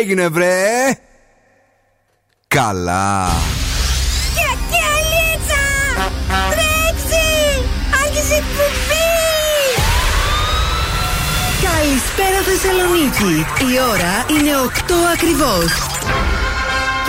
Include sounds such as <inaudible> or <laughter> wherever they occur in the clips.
έγινε βρε; Καλά. Καλησπέρα Θεσσαλονίκη. Η ώρα είναι 8 ακριβώς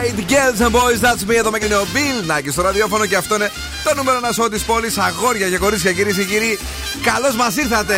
Right, girls and boys, that's me. Εδώ με ο Bill Nackis στο ραδιόφωνο και αυτό είναι το νούμερο ένα σώμα της πόλης. Αγόρια και κορίτσια, κυρίες και κύριοι, καλώς μας ήρθατε.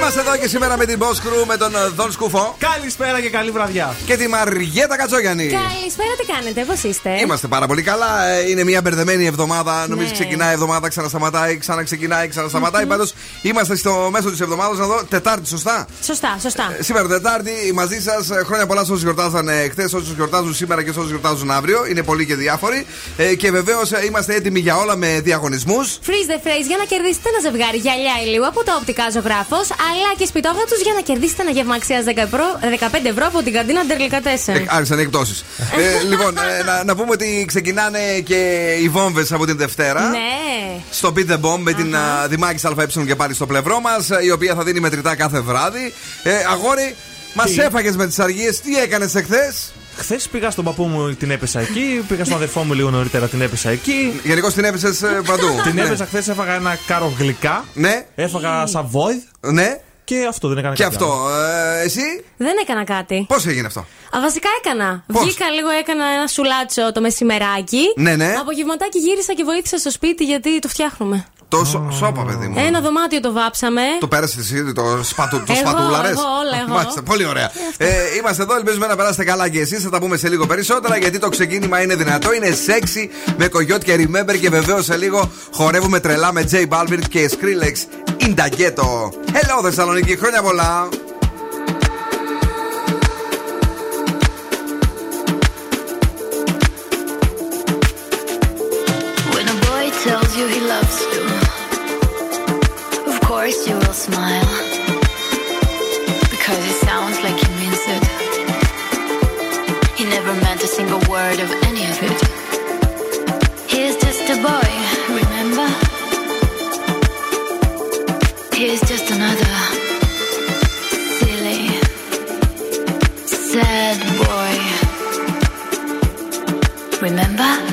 Είμαστε εδώ και σήμερα με την Boss Crew, με τον Δον Σκούφο. Καλησπέρα και καλή βραδιά. Και τη Μαριέτα Κατσόγιανη. Καλησπέρα, τι κάνετε, πώς είστε; Είμαστε πάρα πολύ καλά. Ε, είναι μια μπερδεμένη εβδομάδα. Νομίζω ναι. ξεκινάει η εβδομάδα, ξανασταματάει, ξαναξεκινάει, ξανασταματάει. Mm-hmm. Πάντως είμαστε στο μέσο της εβδομάδας να δω. Τετάρτη, σωστά; Σωστά, σωστά. Ε, σήμερα Τετάρτη μαζί σας. Ε, χρόνια πολλά σε όσους γιορτάζανε χθες, όσους γιορτάζουν σήμερα και όσους γιορτάζουν αύριο. Είναι πολλοί και διάφοροι. Ε, και βεβαίως ε, είμαστε έτοιμοι για όλα με διαγωνισμούς. Freeze the phrase για να κερδίσετε ένα ζευγάρι γυαλιά ηλίου από το οπτικά ζωγράφος αλλά και σπιτόγατου για να κερδίσετε ένα γεύμα αξίας 15 ευρώ από την καντίνα Ντερλικά 4. Ε, άρχισαν οι εκπτώσεις. ε, <laughs> λοιπόν, ε, να, να πούμε ότι ξεκινάνε και οι βόμβες από την Δευτέρα. Ναι. Στο Beat the Bomb με την uh, Δημάκης ΑΕ και πάλι στο πλευρό μας, η οποία θα δίνει μετρητά κάθε βράδυ. Ε, αγόρι, μας έφαγες με τις αργίες. Τι έκανες εχθές; Χθες πήγα στον παππού μου, την έπεσα εκεί. Πήγα στον αδερφό μου λίγο νωρίτερα, την έπεσα εκεί. Γενικώ την έπεσες παντού. την έπεσα χθες, έφαγα ένα κάρο γλυκά. Ναι. Έφαγα σαβόιδ. Ναι. Και αυτό δεν έκανα και κάτι. Και αυτό. Ε, εσύ; Δεν έκανα κάτι. Πώς έγινε αυτό; Α, βασικά έκανα. Πώς; Βγήκα λίγο, έκανα ένα σουλάτσο το μεσημεράκι. Ναι, ναι. Απογευματάκι γύρισα και βοήθησα στο σπίτι γιατί το φτιάχνουμε. Το σώπα, παιδί μου. Ένα δωμάτιο το βάψαμε. Το πέρασες εσύ, το, σπατου, το σπατούλαρες; Μάλιστα, πολύ ωραία. ε, είμαστε εδώ, ελπίζουμε να περάσετε καλά και εσείς. Θα τα πούμε σε λίγο περισσότερα γιατί το ξεκίνημα είναι δυνατό. Είναι σεξι με κογιότ και remember και βεβαίως σε λίγο χορεύουμε τρελά με J Balvin και Skrillex. Ινταγκέτο. Hello Θεσσαλονίκη, χρόνια πολλά. He's just a boy, remember? He's just another silly, sad boy. Remember?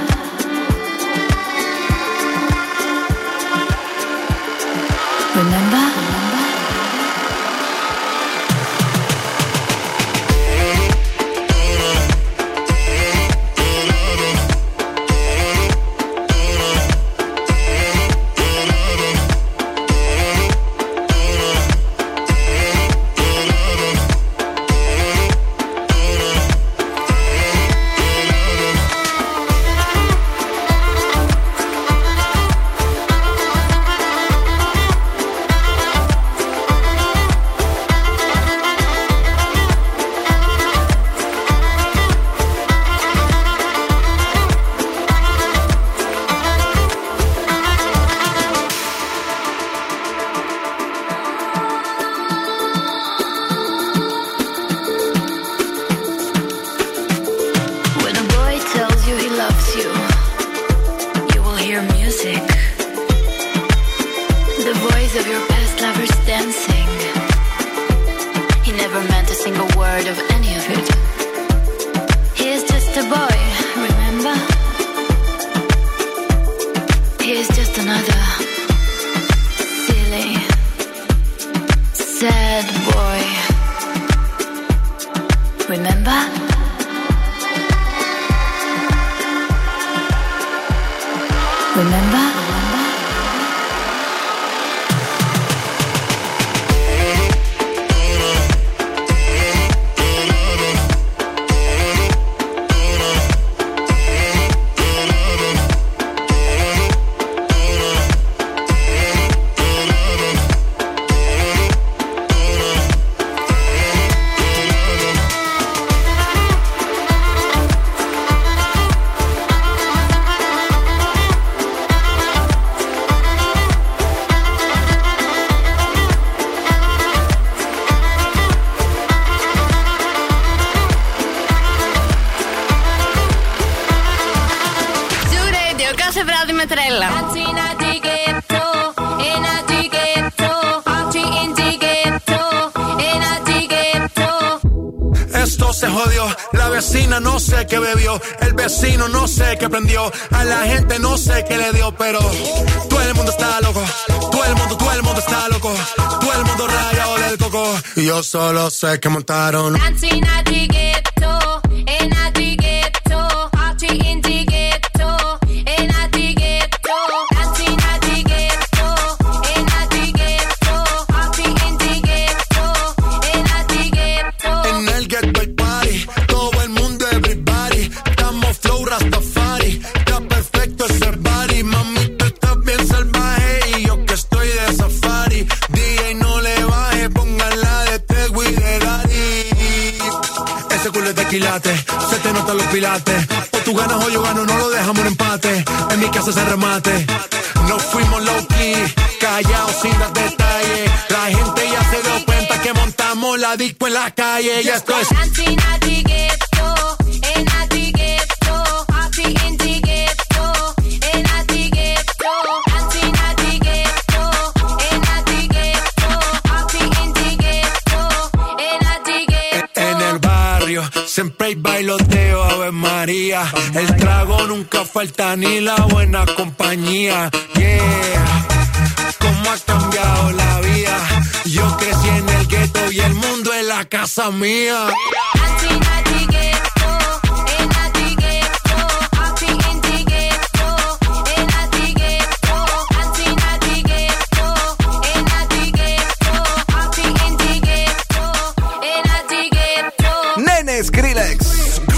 Solo sé que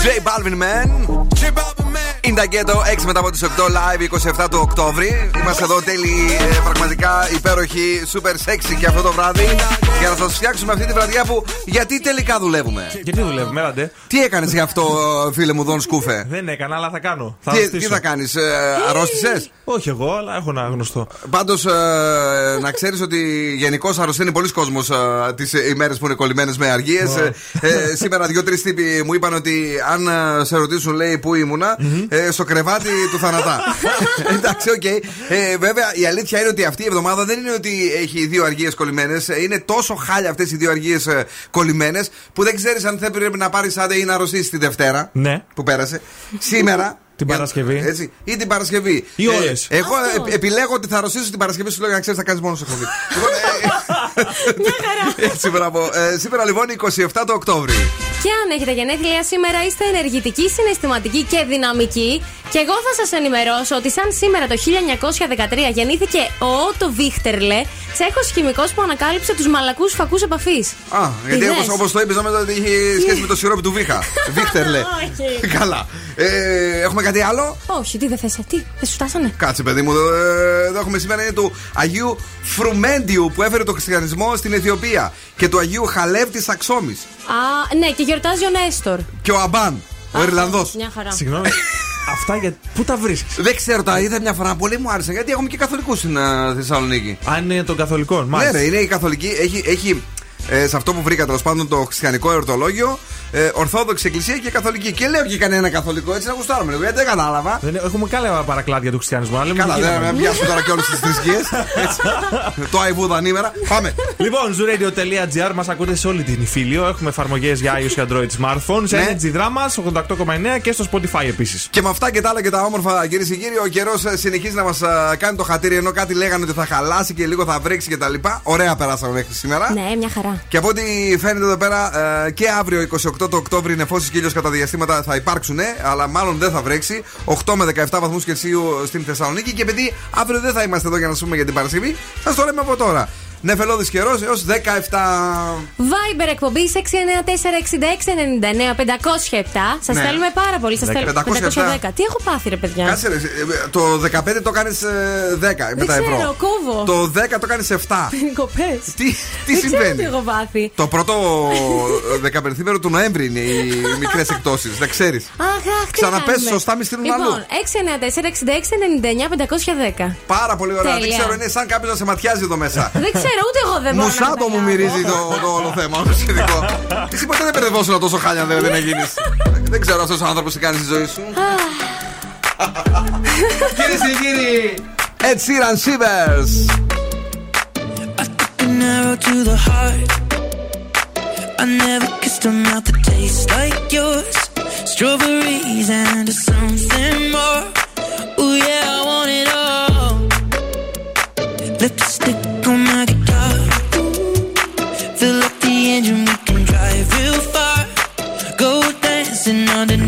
J Balvin, man. J Balvin, man. In the Ghetto 6 μετά από τις 8 live 27 του Οκτώβρη. Είμαστε εδώ τέλειοι, ε, πραγματικά υπέροχοι, super sexy και αυτό το βράδυ. Για να σας φτιάξουμε αυτή τη βραδιά που γιατί τελικά δουλεύουμε; Γιατί δουλεύουμε, έλατε. Τι έκανες γι' αυτό, φίλε μου, Δον Σκούφε; Δεν έκανα, αλλά θα κάνω. Θα Τι, αρρωστήσω. τι θα κάνεις, ε, αρρώστησες; Όχι εγώ, αλλά έχω ένα γνωστό. Πάντως, να ξέρεις ότι γενικώς αρρωσταίνει πολλοί κόσμος τις ημέρες που είναι κολλημένες με αργίες. Ε, σήμερα, δύο-τρεις τύποι μου είπαν ότι αν ε, σε ρωτήσουν, λέει, πού ήμουνα, ε, στο κρεβάτι του θανατά. <laughs> Εντάξει, οκ. Ε, βέβαια, η αλήθεια είναι ότι αυτή η εβδομάδα δεν είναι ότι έχει δύο αργίες κολλημένες. Είναι τόσο χάλια αυτές οι δύο αργίες κολλημένες που δεν ξέρεις αν θα πρέπει να πάρεις άντε ή να αρρωστήσει τη Δευτέρα Ναι. που πέρασε. Σήμερα. Την για- Παρασκευή. Έτσι, ή την Παρασκευή. Ή όλες. εγώ Αυτό. ε, επιλέγω ότι θα αρρωστήσω την Παρασκευή σου λέω για να ξέρεις θα κάνεις μόνος σε εκπομπή. <laughs> Λοιπόν, ε, <laughs> Έτσι, μπράβο. Ε, Σήμερα λοιπόν 27 το Οκτώβρη. Και αν έχετε γενέθλια σήμερα, είστε ενεργητικοί, συναισθηματικοί και δυναμικοί. Και εγώ θα σας ενημερώσω ότι σαν σήμερα το 1913 γεννήθηκε ο Ότο Βίχτερλε, τσέχος χημικός που ανακάλυψε τους μαλακούς φακούς επαφής. Α, γιατί όπως όπως το είπες, νόμιζα ότι είχε σχέση με το σιρόπι του Βίχα. <laughs> Βίχτερλε. Όχι. Καλά. Ε, έχουμε κάτι άλλο; Όχι, τι δεν θες, τι, δεν σου φτάσανε; Κάτσε, παιδί μου. ε, Εδώ έχουμε σήμερα είναι του Αγίου Φρουμέντιου που έφερε το χριστιανισμό στην Αιθιοπία και του Αγίου Χαλεύ της Αξόμης. Α, ναι, και γιορτάζει ο Νέστορ. Και ο Αμπάν, ο Α, Ιρλανδός. Μια χαρά. Συγγνώμη. <laughs> Αυτά για. Πού τα βρίσκεις; Δεν ξέρω, τα είδα μια φορά. Πολύ μου άρεσαν γιατί έχουμε και καθολικούς στην ε, Θεσσαλονίκη. Αν είναι των καθολικών, Ναι, μάλιστα. ρε, είναι η καθολική. Έχει, έχει ε, σε αυτό που βρήκα τέλος πάντων το χριστιανικό εορτολόγιο, ε, Ορθόδοξη Εκκλησία και Καθολική. Και λέω και κανένα καθολικό έτσι να γουστάρουμε λίγο, γιατί δεν κατάλαβα. Δεν, έχουμε καλά παρακλάδια του χριστιανισμού. Αλλά λέμε Καλά, τι δεν γίναμε. με πιάσουν τώρα και όλες τις θρησκείες. <laughs> το Αϊβούδα ανήμερα. Πάμε. Λοιπόν, zooradio.gr μας ακούτε σε όλη την Ιφίλιο. Έχουμε εφαρμογές για iOS και Android smartphone. Σε Ναι. Energy Drama 88,9 και στο Spotify επίσης. Και με αυτά και τα άλλα και τα όμορφα, κυρίες και κύριοι, ο καιρός συνεχίζει να μας κάνει το χατήρι ενώ κάτι λέγανε ότι θα χαλάσει και λίγο θα βρέξει κτλ. Ωραία περάσαμε μέχρι σήμερα. Ναι, μια χαρά. Και από ό,τι φαίνεται εδώ πέρα ε, και αύριο 28 το Οκτώβρη νεφώσει κύλιο κατά διαστήματα θα υπάρξουν, αλλά μάλλον δεν θα βρέξει. 8 με 17 βαθμούς Κελσίου στην Θεσσαλονίκη. Και επειδή αύριο δεν θα είμαστε εδώ για να σας πούμε για την Παρασκευή, σας το λέμε από τώρα. Νεφελώδης καιρός έως 17. Viber εκπομπή 694-6699-507. Σας Ναι. θέλουμε πάρα πολύ. Σας θέλουμε. 510. 510. Τι έχω πάθει, ρε παιδιά; Κάτσε, ρε, ε, το 15 το κάνεις 10 με τα ξέρω, ευρώ. κόβω. Το 10 το κάνεις 7. <laughs> Περικοπές. Τι, τι Δεν ξέρω τι συμβαίνει. έχω πάθει. Το πρώτο 15 του Νοέμβρη είναι οι μικρές εκτόσει. Δεν ξέρεις. Αχ, αχ, τι Ξαναπες κάνουμε. σωστά, μη στείλουν λοιπόν, αλλού. 694-6699-510. Πάρα πολύ ωραία. Δεν Τέλεια. ξέρω, είναι σαν κάποιος να σε ματιάζει εδώ μέσα. Δεν ξέρω, ούτε εγώ δεν μπορώ. να Μουσάτο μου καταλάβω. μυρίζει το, το όλο θέμα, το σχετικό. Εσύ ποτέ δεν μπερδευόσουν τόσο χάλια δεν, δεν έγινες; δεν ξέρω αυτός ο άνθρωπος τι κάνει στη ζωή σου. <sighs> Κυρίες και κύριοι, Ed Sheeran Shivers. An arrow to the heart. I never kissed a mouth that tastes like yours. Strawberries and something more. Ooh yeah, another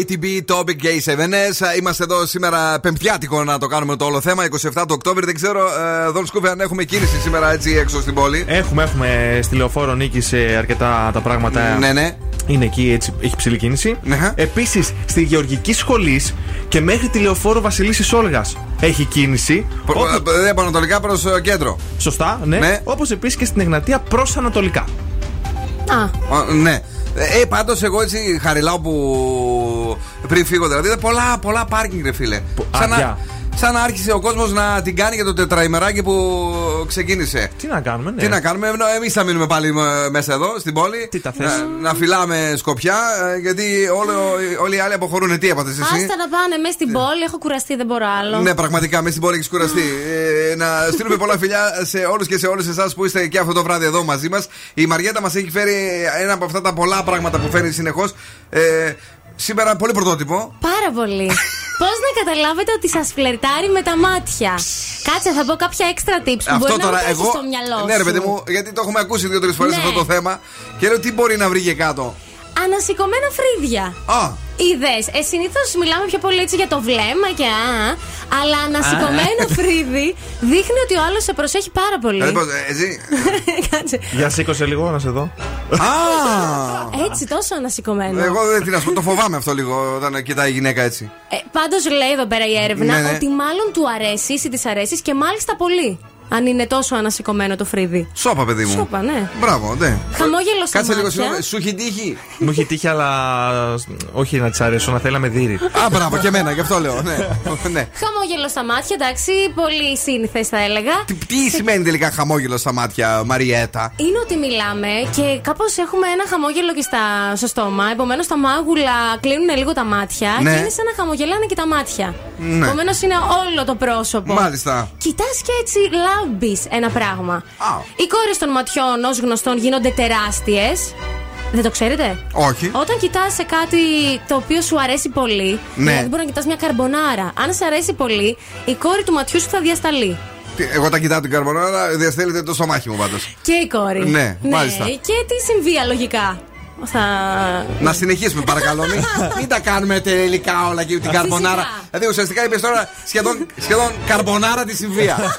ATB Topic Gay 7S. Είμαστε εδώ σήμερα πεμπτιάτικο να το κάνουμε το όλο θέμα. 27 του Οκτώβρη. Δεν ξέρω, ε, Δον Σκούφε, αν έχουμε κίνηση σήμερα έτσι έξω στην πόλη. Έχουμε, έχουμε στη λεωφόρο νίκη σε αρκετά τα πράγματα. Ναι, ναι. Είναι εκεί, έτσι, έχει ψηλή κίνηση. Ναι. Επίσης, στη Γεωργική Σχολή και μέχρι τη λεωφόρο Βασιλίση Όλγας έχει κίνηση. Προ- Όπου- ε, από ανατολικά προς κέντρο. Σωστά, ναι. Ναι. Όπως επίσης και στην Εγνατία προς Ανατολικά. Α, Α, ναι. Ε, πάντως εγώ έτσι χαριλάω που πριν φύγω δηλαδή. είδα πολλά, πολλά πάρκινγκ, ρε φίλε. Σαν να, άδεια. σαν να άρχισε ο κόσμος να την κάνει για το τετραημεράκι που ξεκίνησε. Τι να κάνουμε, ναι. Τι να κάνουμε, εμείς θα μείνουμε πάλι ε, μέσα εδώ στην πόλη. Τι τα θες; Να, να φυλάμε σκοπιά, ε, γιατί όλο, όλοι οι άλλοι αποχωρούν. Τι έπατε εσύ; άστα να πάνε μέσα στην πόλη. Έχω κουραστεί, δεν μπορώ άλλο. Ναι, πραγματικά, μέσα στην πόλη έχεις κουραστεί. Ε, να στείλουμε πολλά φιλιά σε όλους και σε όλες εσάς που είστε και αυτό το βράδυ εδώ μαζί μας. Η Μαριέτα μας έχει φέρει ένα από αυτά τα πολλά πράγματα που φέρνει συνεχώς. Ε, σήμερα πολύ πρωτότυπο. Πάρα πολύ. <laughs> Πώς να καταλάβετε ότι σας φλερτάρει με τα μάτια; Κάτσε, θα πω κάποια έξτρα tips που μπορεί να μην έχεις στο μυαλό Ναι, ρε σου. παιδί μου, γιατί το έχουμε ακούσει δύο-τρεις φορές Ναι. αυτό το θέμα. Και λέω τι μπορεί να βρει και κάτω; Ανασηκωμένα φρύδια. Α, Είδε, ε, συνήθως μιλάμε πιο πολύ έτσι για το βλέμμα και α, αλλά ανασηκωμένο <laughs> φρύδι δείχνει ότι ο άλλος σε προσέχει πάρα πολύ. δηλαδή, πώς, ε, έτσι. <laughs> Κάτσε. Για σήκωσε λίγο να σε δω. Α! Έτσι, τόσο ανασηκωμένο. Εγώ δεν τι να σου πω, το φοβάμαι αυτό λίγο όταν κοιτάει η γυναίκα έτσι. Ε, Πάντως λέει εδώ πέρα η έρευνα Ναι, ναι. ότι μάλλον του αρέσει ή της αρέσει και μάλιστα πολύ. Αν είναι τόσο ανασηκωμένο το φρύδι. Σώπα, παιδί μου. Σώπα, ναι. Μπράβο, ναι. Χαμόγελο στα Κάτσε λίγο, μάτια. συγγνώμη. Σου έχει τύχει; Μου έχει τύχει, αλλά όχι να της αρέσω, να θέλει να με δει. Α, μπράβο, και εμένα, γι' αυτό λέω. Ναι. ναι. Χαμόγελο στα μάτια, εντάξει, πολύ σύνηθες θα έλεγα. Τι, τι σημαίνει τελικά χαμόγελο στα μάτια, Μαριέτα; Είναι ότι μιλάμε και κάπως έχουμε ένα χαμόγελο και στα, στο στόμα. Επομένως τα μάγουλα κλείνουν λίγο τα μάτια Ναι. και είναι σαν να χαμογελάνε και τα μάτια. Ναι. Επομένως είναι όλο το πρόσωπο. Μάλιστα. Κοιτάς και έτσι λάμπει ένα πράγμα. Α. Οι κόρες των ματιών, ως γνωστόν, γίνονται τεράστιες. Δεν το ξέρετε; Όχι. Όταν κοιτάς σε κάτι το οποίο σου αρέσει πολύ, Ναι. δηλαδή μπορεί να κοιτάς μια καρμπονάρα. Αν σε αρέσει πολύ, η κόρη του ματιού σου θα διασταλεί. Τι, Εγώ τα κοιτάω την καρμπονάρα, διαστέλετε το στομάχι μου πάντως. Και η κόρη. Ναι, μάλιστα. Και τι συμβεί λογικά. Θα. Να συνεχίσουμε παρακαλώ. Μην, μην τα κάνουμε τελικά όλα και την καρμπονάρα. Δηλαδή ουσιαστικά είπες τώρα σχεδόν, σχεδόν καρμπονάρα τη συμβία.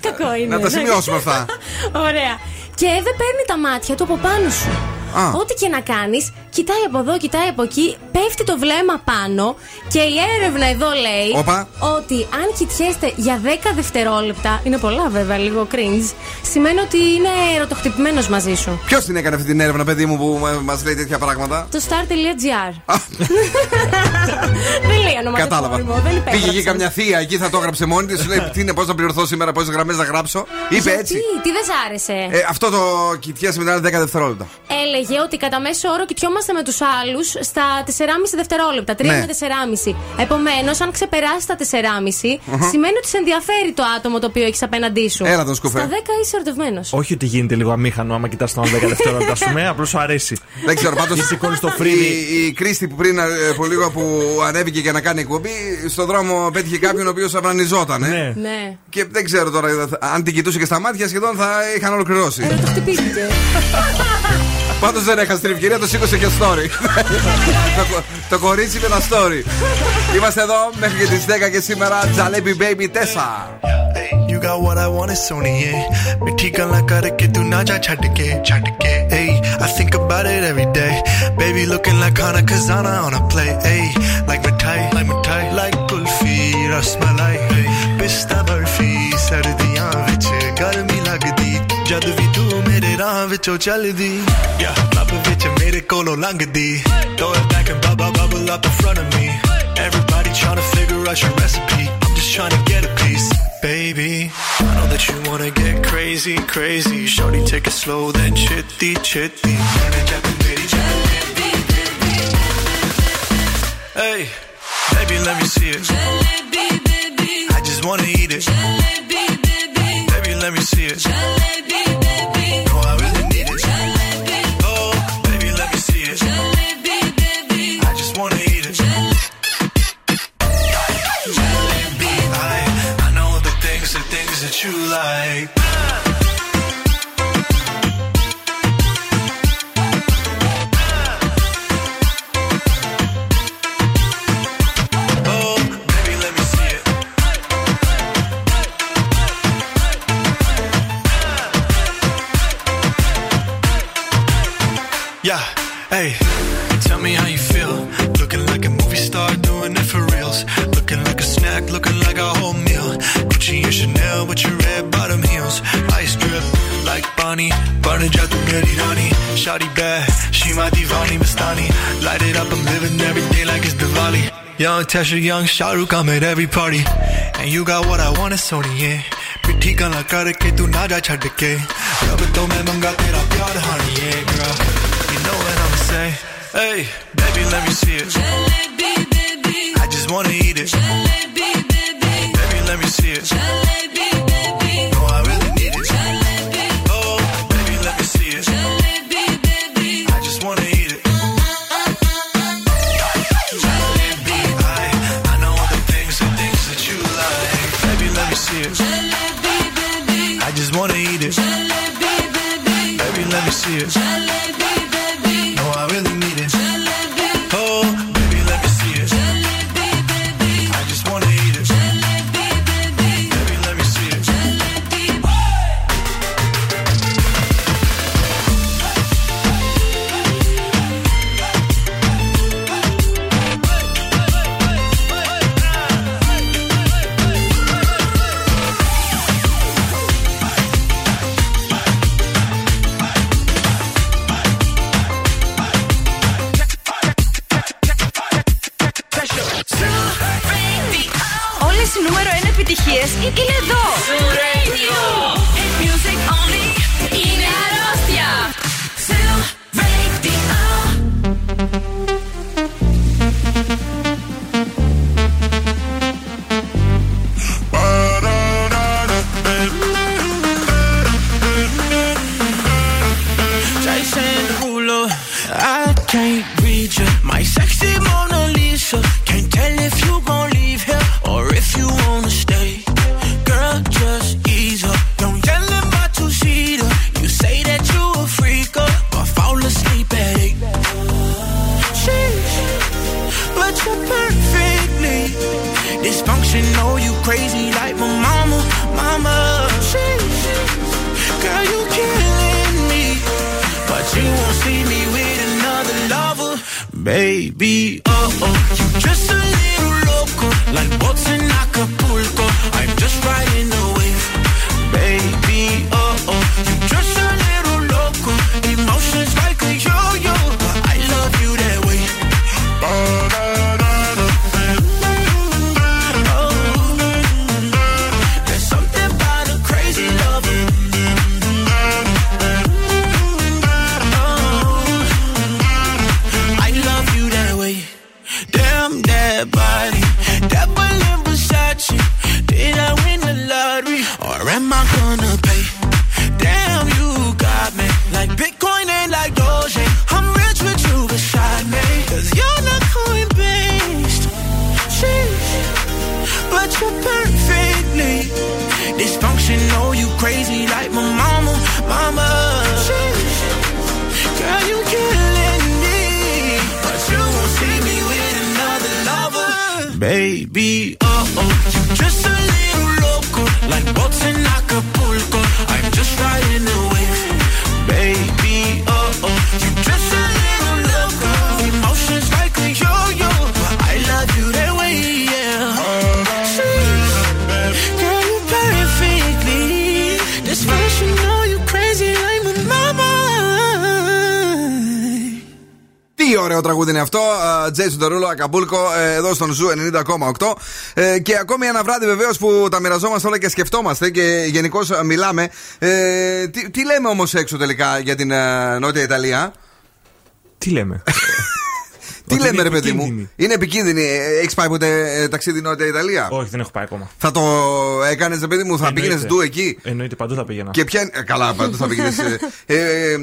Κακό είναι. Να τα σημειώσουμε αυτά. Ωραία. Και δεν παίρνει τα μάτια του από πάνω σου. Α. Ό,τι και να κάνεις, κοιτάει από εδώ, κοιτάει από εκεί, πέφτει το βλέμμα πάνω και η έρευνα εδώ λέει Όπα. ότι αν κοιτιέστε για 10 δευτερόλεπτα, είναι πολλά βέβαια, λίγο cringe, σημαίνει ότι είναι ερωτοχτυπημένος μαζί σου. Ποιος την έκανε αυτή την έρευνα, παιδί μου, που μα λέει τέτοια πράγματα; Το star.gr. <laughs> δεν λέει ονοματεπώνυμο, Κατάλαβα. δεν Πήγε εκεί υπέγραψε. καμιά θεία εκεί, θα το έγραψε μόνη της. Σου λέει τι είναι, πώς να πληρωθώ σήμερα, πόσες γραμμές να γράψω; Είπε Γιατί, έτσι. τι δεν σ' άρεσε; Ε, αυτό το κοιτιέσαι μετά 10 δευτερόλεπτα. Έλεγε ότι κατά μέσο όρο κοιτιόμαστε με τους άλλους στα 4,5 δευτερόλεπτα. 3 Ναι. με 4,5. Επομένως, αν ξεπεράσει τα 4,5, σημαίνει ότι σε ενδιαφέρει το άτομο το οποίο έχεις απέναντί σου. Έλα τον σκουφέ. Στα 10 είσαι ερωτευμένος. Όχι ότι γίνεται λίγο αμήχανο άμα κοιτάς τον άλλο 10 δευτερόλεπτα, ας πούμε, απλώς σου αρέσει. Δεν ξέρω πάντως. Ή σηκώνεις το φρύδι. Η, η Κρίστη που πριν ε, από λίγο που ανέβηκε για να κάνει εκπομπή, στον δρόμο πέτυχε κάποιον ο οποίος αυνανιζόταν. ε. Ναι. Ναι. Και δεν ξέρω τώρα, θα- αν την κοιτούσε και στα μάτια, σχεδόν θα είχαν ολοκληρώσει. Ερωτοχτυπήθηκε. <laughs> Πάντω δεν έχασε την ευκαιρία, το σήκωσε και story. το, κορίτσι με τα story. Είμαστε εδώ μέχρι και τι 10 και σήμερα. Τζαλέπι Baby 4. You got what I want, Sony. only it. Mithi gala karke tu na ja chhad ke, chhad ke. I think about it every day. Baby looking like Hana Kazana on a play. Ay, like tie, like my tie, like kulfi, rasmalai. Ay, pista barfi, sardiyan vich garmi lagdi. Jad vi tu ਰਾਹ ਵਿੱਚੋਂ ਚੱਲਦੀ yeah ਲੱਭ ਵਿੱਚ ਮੇਰੇ ਕੋਲੋਂ ਲੰਘਦੀ throw it back and bubble bubble up in front of me everybody trying to figure out your recipe I'm just trying to get a piece baby I know that you wanna get crazy crazy shorty take it slow then chitty chitty Hey, baby, let me see it. I just wanna eat it. Baby, let me see it. Oh, hey, tell me how you feel. Looking like a movie star, doing it for reals. Looking like a snack, looking like a whole meal. Gucci and Chanel with your red bottom heels. Ice drip like Bonnie, burning out the ready honey. Shawty bad, she my divani Mastani. Light it up, I'm living every day like it's Diwali. Young Tesha, young Shahrukh, I'm at every party. And you got what I want, it's Sony, yeah. पिट्ठी गला करके तू ना जा छड़ के अब तो मैं मंगा तेरा प्यार honey, what Hey, baby, let me see it. I just wanna eat it. Baby, Baby, let me see it. No, Ακαμπούλκο, ε, εδώ στον Ζου 90,8. Ε, και ακόμη ένα βράδυ βεβαίως που τα μοιραζόμαστε όλα και σκεφτόμαστε και γενικώς μιλάμε. Ε, τι, τι λέμε όμως έξω τελικά για την ε, Νότια Ιταλία; Τι λέμε; <laughs> Τι Ότι λέμε, είναι ρε παιδί μου; επικίνδυνη. Είναι επικίνδυνη. Έχεις πάει ποτέ ε, ταξίδι Νότια Ιταλία; Όχι, δεν έχω πάει ακόμα. Θα το έκανες, ρε παιδί μου, θα πήγαινες Εννοείται. ντου εκεί; Εννοείται, παντού θα πήγαινα. Και ποια. ε, Καλά, παντού θα πήγαινες. Ε, ε,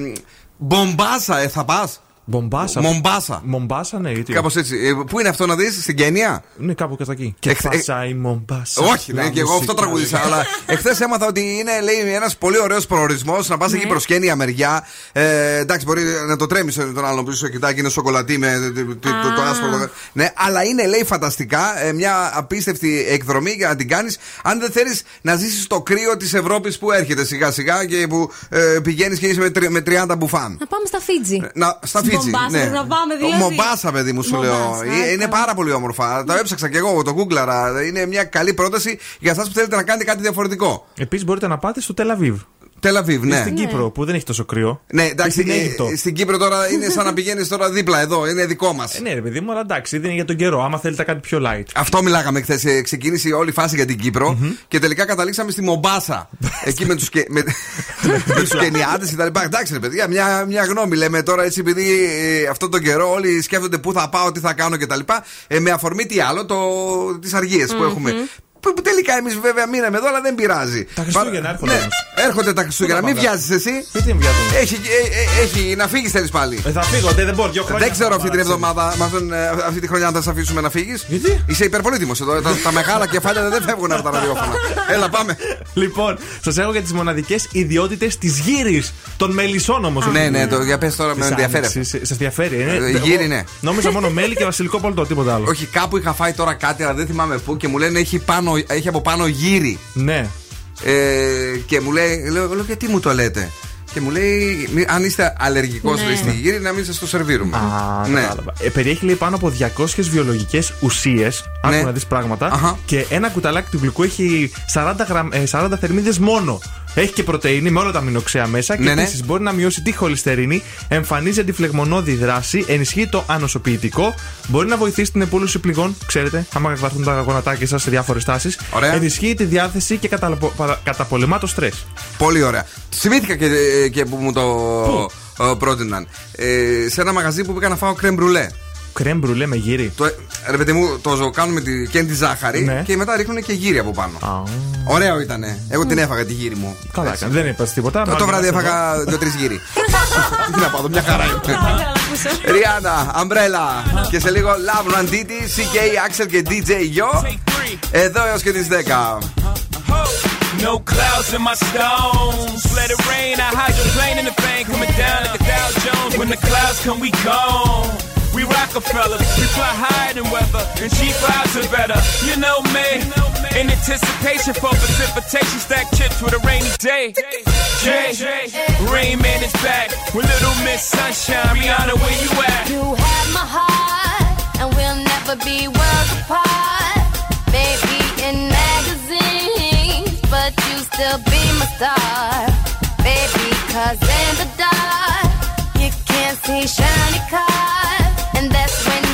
Μπομπάσα, ε, θα πας; Μπομπάσα. Μομπάσα. Μομπάσα, ναι, γιατί. Κάπως έτσι. Ε, Πού είναι αυτό να δεις, στην Κένια; Ναι, κάπου κατά εκεί. Και Εχ- ε- φασάει Μομπάσα. Όχι, ναι, και εγώ αυτό τραγουδίσα. αλλά εχθές έμαθα ότι είναι, λέει, ένας πολύ ωραίος προορισμός να πας εκεί προς Κένια μεριά. Ε, εντάξει, μπορεί να το τρέμεις τον άλλον πίσω, κοιτάει και είναι σοκολατή με το, το, το, το άσπρο. Ναι, αλλά είναι, λέει, φανταστικά ε, μια απίστευτη εκδρομή για να την κάνεις αν δεν θέλεις να ζήσεις το κρύο της Ευρώπης που έρχεται σιγά σιγά και που ε, πηγαίνεις και είσαι με, τρι- με 30 μπουφάν. Να πάμε στα Φίτζι. Να, στα Στην Φίτζι. Μομπάσα, ναι. να πάμε δηλαδή. Μομπάσα, παιδί μου, σου λέω. Μομπάσα, Ε, Είναι καλά. πάρα πολύ όμορφα. Το έψαξα και εγώ, το γκούγκλαρα. Είναι μια καλή πρόταση για εσάς που θέλετε να κάνετε κάτι διαφορετικό. Επίσης μπορείτε να πάτε στο Τελαβίβ. Τελαβίβ, ναι. Στην Κύπρο που δεν έχει τόσο κρύο. Ναι, Ή εντάξει, στην ε, Αίγυπτο. στην Κύπρο τώρα είναι σαν να πηγαίνεις τώρα δίπλα εδώ, είναι δικό μας. Ε, ναι, ρε παιδί μου, αλλά εντάξει, δεν είναι για τον καιρό. Άμα θέλετε κάτι πιο light. Αυτό μιλάγαμε χθες. Ξεκίνησε όλη η φάση για την κυπρο και τελικά καταλήξαμε στη Μομπάσα. <laughs> εκεί με τους με, με τους Κενιάτες και τα λοιπά. Εντάξει, ρε παιδιά, μια, μια γνώμη λέμε τώρα έτσι, επειδή ε, αυτόν τον καιρό όλοι σκέφτονται πού θα πάω, τι θα κάνω κτλ. Ε, με αφορμή τι άλλο, το, τις αργίες που έχουμε. Που, που τελικά εμείς βέβαια μείναμε εδώ, αλλά δεν πειράζει. Τα Χριστούγεννα Παρα- έρχονται Ναι, όμως. έρχονται τα Χριστούγεννα. Πού Μην τα πάμε. βιάζει εσύ. Γιατί δεν βιάζομαι; Έχει, ε, ε, έχει να φύγεις θέλεις πάλι. Ε, θα φύγω, δεν, δεν μπορώ. Δύο χρόνια. Δεν ξέρω θα αυτή την πάρω, εβδομάδα, με αυτόν, ε, αυτή τη χρονιά, αν θα σε αφήσουμε να φύγεις. Γιατί; Είσαι υπερπολίτημο εδώ. Τα, τα μεγάλα κεφάλια δεν φεύγουν από τα ραδιόφωνα. Έλα, πάμε. Λοιπόν, σας έχω για τις μοναδικές ιδιότητες της γύρι των μελισσών όμως. ναι, ναι, το, για πες τώρα, με ενδιαφέρει. αυτό. Σας ενδιαφέρει, ε, Ε, γύρι, ναι. Νόμιζα μόνο μέλι και βασιλικό πολτό, τίποτα άλλο. Όχι, κάπου είχα φάει τώρα κάτι, αλλά δεν θυμάμαι πού και μου λένε έχει, πάνω, έχει από πάνω γύρι. Ναι. Ε, και μου λέει, λέω, λέω, γιατί μου το λέτε; Και μου λέει, μη- αν είστε αλλεργικός Ναι. στη γύρι, να μην σας το σερβίρουμε. Α, ναι. κατάλαβα. Ε, περιέχει λέει πάνω από 200 βιολογικές ουσίες. Ναι. Άκου να δεις πράγματα. Αχα. Και ένα κουταλάκι του γλυκού έχει 40, γραμ, ε, 40 θερμίδες μόνο. Έχει και πρωτενη με όλα τα αμινοξέα μέσα. Και Ναι, ναι. επίσης μπορεί να μειώσει τη χολυστερίνη, εμφανίζει αντιφλεγμονώδη δράση, ενισχύει το ανοσοποιητικό, μπορεί να βοηθήσει την επούλωση πληγών. Ξέρετε, άμα καθαρθούν τα γονατάκια σας σε διάφορες τάσεις. Ωραία. Ενισχύει τη διάθεση και καταλαπο- παρα- καταπολεμά το στρες. Πολύ ωραία. Θυμήθηκα και, ε, και που μου το ε, πρότειναν. Ε, σε ένα μαγαζί που πήγα να φάω κρέμ μπρουλέ. Κρέμ μπρουλέ με γύρι. Το, ε, ρε παιδί μου, το ζω- κάνουμε τη, και τη ζάχαρη Ναι. και μετά ρίχνουν και γύρι από πάνω. Α, Ωραίο ήτανε. Εγώ την έφαγα τη γύρι μου. καλά, Έτσι. έκανε. δεν είπα τίποτα. Το, το Μάλλον βράδυ είμαστε εδώ. έφαγα δύο-τρεις γύρι. <laughs> Τι να πάω, εδώ, μια χαρά είναι. Ριάννα, Αμπρέλα και σε λίγο Love Randiti, CK, Axel και DJ Yo. Εδώ έως και τις 10. No clouds in my stones. Let it rain. I hydroplane in the thing coming down like a Dow Jones. When the clouds come, we gone. We Rockefeller, we fly higher than weather, and cheap vibes are better. You know me, in anticipation for precipitation, stack chips with a rainy day. Jay, Rain Man is back with Little Miss Sunshine. Rihanna, where you at? You have my heart, and we'll never be worlds apart. Maybe still be my star. Baby, cause in the dark, you can't see shiny cars. And that's when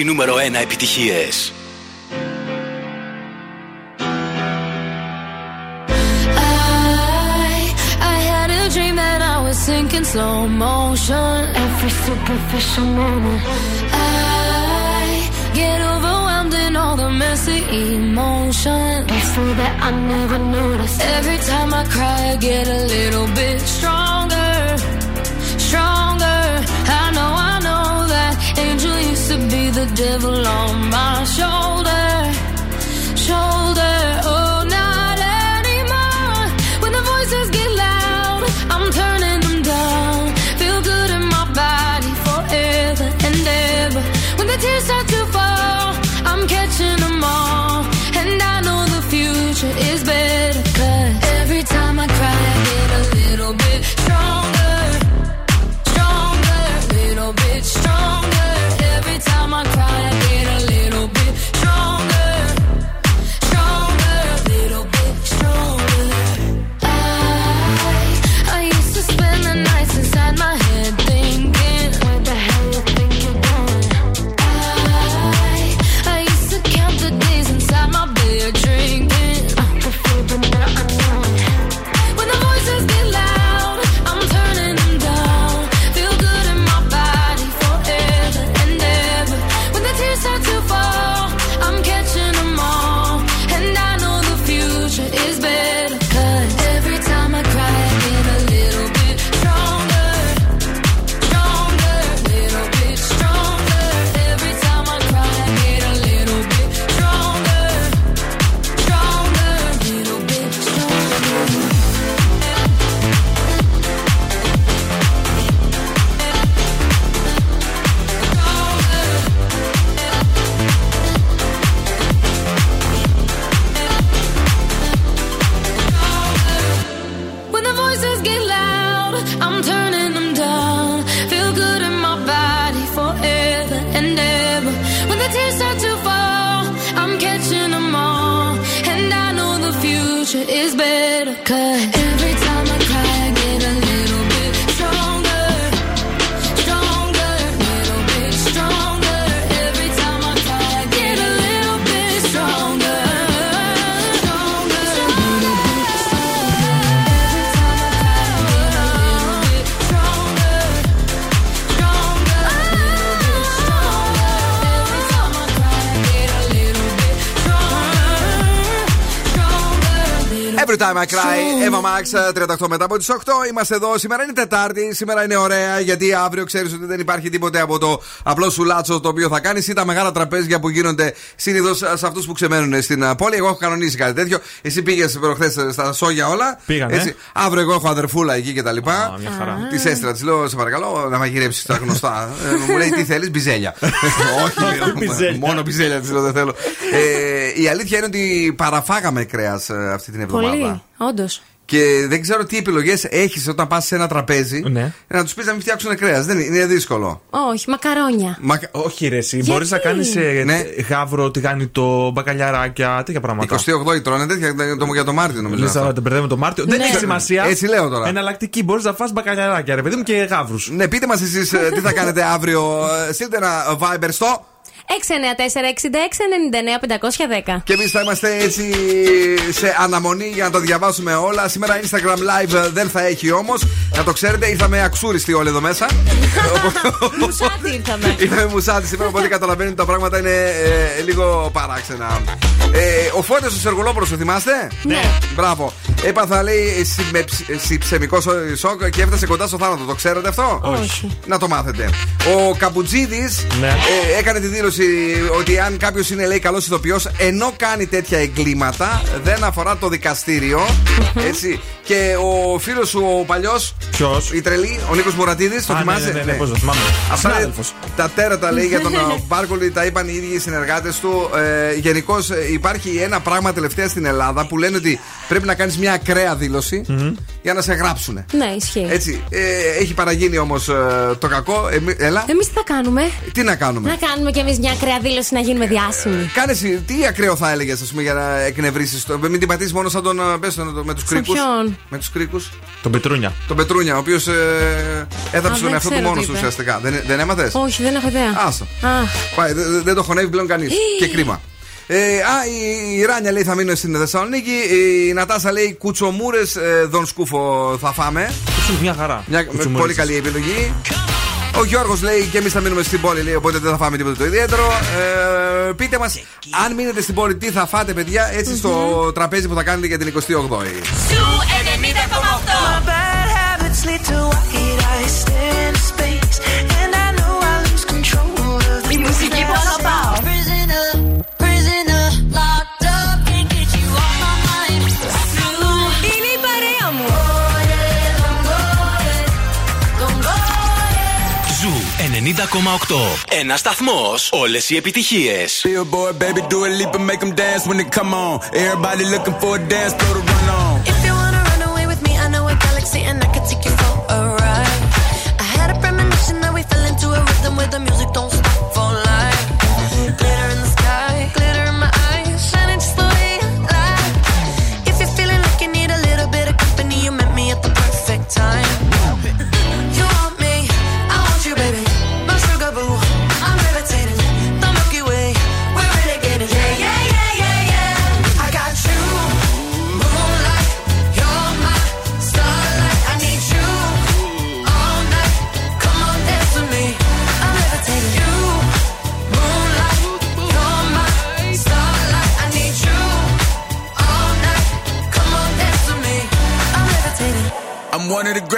οι νούμερο 1 επιτυχίες. was in slow motion every superficial moment. I get overwhelmed in all the messy emotion. It's so that I never noticed. Every time I cry, I get a little devil on my shoulder. time I cried. 38 μετά από τις 8. Είμαστε εδώ. Σήμερα είναι Τετάρτη. Σήμερα είναι ωραία γιατί αύριο ξέρεις ότι δεν υπάρχει τίποτε από το απλό σου λάτσο το οποίο θα κάνεις ή τα μεγάλα τραπέζια που γίνονται συνήθως σε αυτούς που ξεμένουν στην πόλη. Εγώ έχω κανονίσει κάτι τέτοιο. Εσύ πήγες προχθές στα σόγια όλα. Πήγανε. Έτσι. Αύριο εγώ έχω αδερφούλα εκεί και τα λοιπά. μια χαρά. Της έστειλα, της λέω σε παρακαλώ να μαγειρέψεις τα γνωστά. Ε, μου λέει τι θέλεις, μπιζέλια. <laughs> Όχι, λέω, μόνο μπιζέλια της λέω δεν θέλω. Ε, η αλήθεια είναι ότι παραφάγαμε κρέας αυτή την εβδομάδα. Πολύ. Όντως. Και δεν ξέρω τι επιλογές έχεις όταν πας σε ένα τραπέζι Ναι. να τους πεις να μην φτιάξουν κρέας. Δεν είναι, είναι δύσκολο. Όχι, μακαρόνια. Μα... Όχι, ρε, εσύ. Γιατί; Μπορείς να κάνεις Ναι. γάβρο, τηγάνιτο, μπακαλιαράκια, τέτοια πράγματα. 28η τρώνε τέτοια το- για το Μάρτιο νομίζω. Λες, αυτό. αλλά την μπερδεύουμε το Μάρτιο. Δεν Ναι. έχει σημασία. Έτσι λέω τώρα. Εναλλακτική. Μπορείς να φας μπακαλιαράκια, ρε παιδί μου, και γάβρους. Ναι, πείτε μας εσείς τι θα κάνετε αύριο. Ε, Στείλτε ένα Viber στο. 694-6699-510. Και εμείς θα είμαστε έτσι σε αναμονή για να το διαβάσουμε όλα. Σήμερα Instagram Live ε, δεν θα έχει όμως. Να το ξέρετε, ήρθαμε αξούριστοι όλοι εδώ μέσα. <laughs> Μουσάτι ήρθαμε. Ήρθαμε μουσάτι σήμερα, οπότε καταλαβαίνετε τα πράγματα είναι ε, λίγο παράξενα. Ε, ο Φώτε ο Σεργολόπουλο, το θυμάστε; Ναι. Μπράβο. Έπαθα, λέει, συμε- συψεμικό σο- σοκ και έφτασε κοντά στο θάνατο. Το ξέρετε αυτό; Όχι. Να το μάθετε. Ο Καμπουτζίδης Ναι. ε, έκανε τη δήλωση ότι αν κάποιος είναι, λέει, καλός ηθοποιός, ενώ κάνει τέτοια εγκλήματα, δεν αφορά το δικαστήριο. <laughs> έτσι. Και ο φίλος σου, ο παλιός, Ποιος; η τρελή, ο Νίκος Μουρατίδης, το Α, ναι, θυμάσαι; ναι, ναι, ναι, πώς το θυμάμαι. Αυτά είναι Συνάδελφος. τα τέρατα λέει για τον ε, <laughs> Μπάρκολη, τα είπαν οι ίδιοι οι συνεργάτες του. Ε, Γενικώς υπάρχει ένα πράγμα τελευταία στην Ελλάδα που λένε ότι πρέπει να κάνεις μια ακραία δήλωση για να σε γράψουν. Ναι, ισχύει. Έτσι. Ε, έχει παραγίνει όμως το κακό. Εμεί- έλα. Εμείς τι θα κάνουμε; Τι να κάνουμε; Να κάνουμε κι εμείς μια ακραία δήλωση να γίνουμε διάσημοι. Κάνε εσύ, τι ακραίο θα έλεγες, ας πούμε, για να εκνευρίσεις το. Μην την πατήσεις μόνο σαν τον. ε, Πες τον με τους Σαν κρίκους. ποιον; Με τους κρίκους. Τον Πετρούνια. Τον Πετρούνια, ο οποίος ε, έθαψε Α, τον δεν εαυτό του ξέρω μόνος τι του είπε. ουσιαστικά. Δεν, δεν έμαθες; Όχι, δεν έχω ιδέα. Άστο. Α, Πάει, δε- δε- δεν το χωνεύει πλέον κανείς. Ε. και κρίμα. Ε, α, η, η Ράνια λέει θα μείνω στην Θεσσαλονίκη. Η Νατάσα λέει κουτσομούρες δον σκούφο θα φάμε. Μια χαρά. Μια Κουτσουμούριτσες. πολύ καλή επιλογή. Ο Γιώργος λέει και εμείς θα μείνουμε στην πόλη, λέει, οπότε δεν θα φάμε τίποτα το ιδιαίτερο. Ε, πείτε μας, αν μείνετε στην πόλη, τι θα φάτε, παιδιά, έτσι στο τραπέζι που θα κάνετε για την 28η. Ένα σταθμό. Όλε οι επιτυχίε. Billboard, baby, do a leap and make them dance when they come on. Everybody looking for a dance, throw the run on.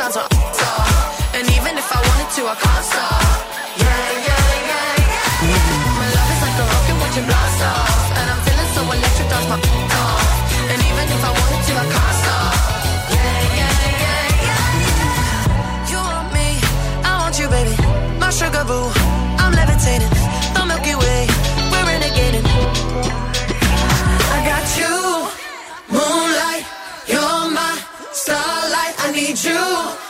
times on top. And even if I wanted to, I can't stop. Yeah, yeah, yeah, yeah. My love is like a rocket watching blast off. And I'm feeling so electric, that's my. need you.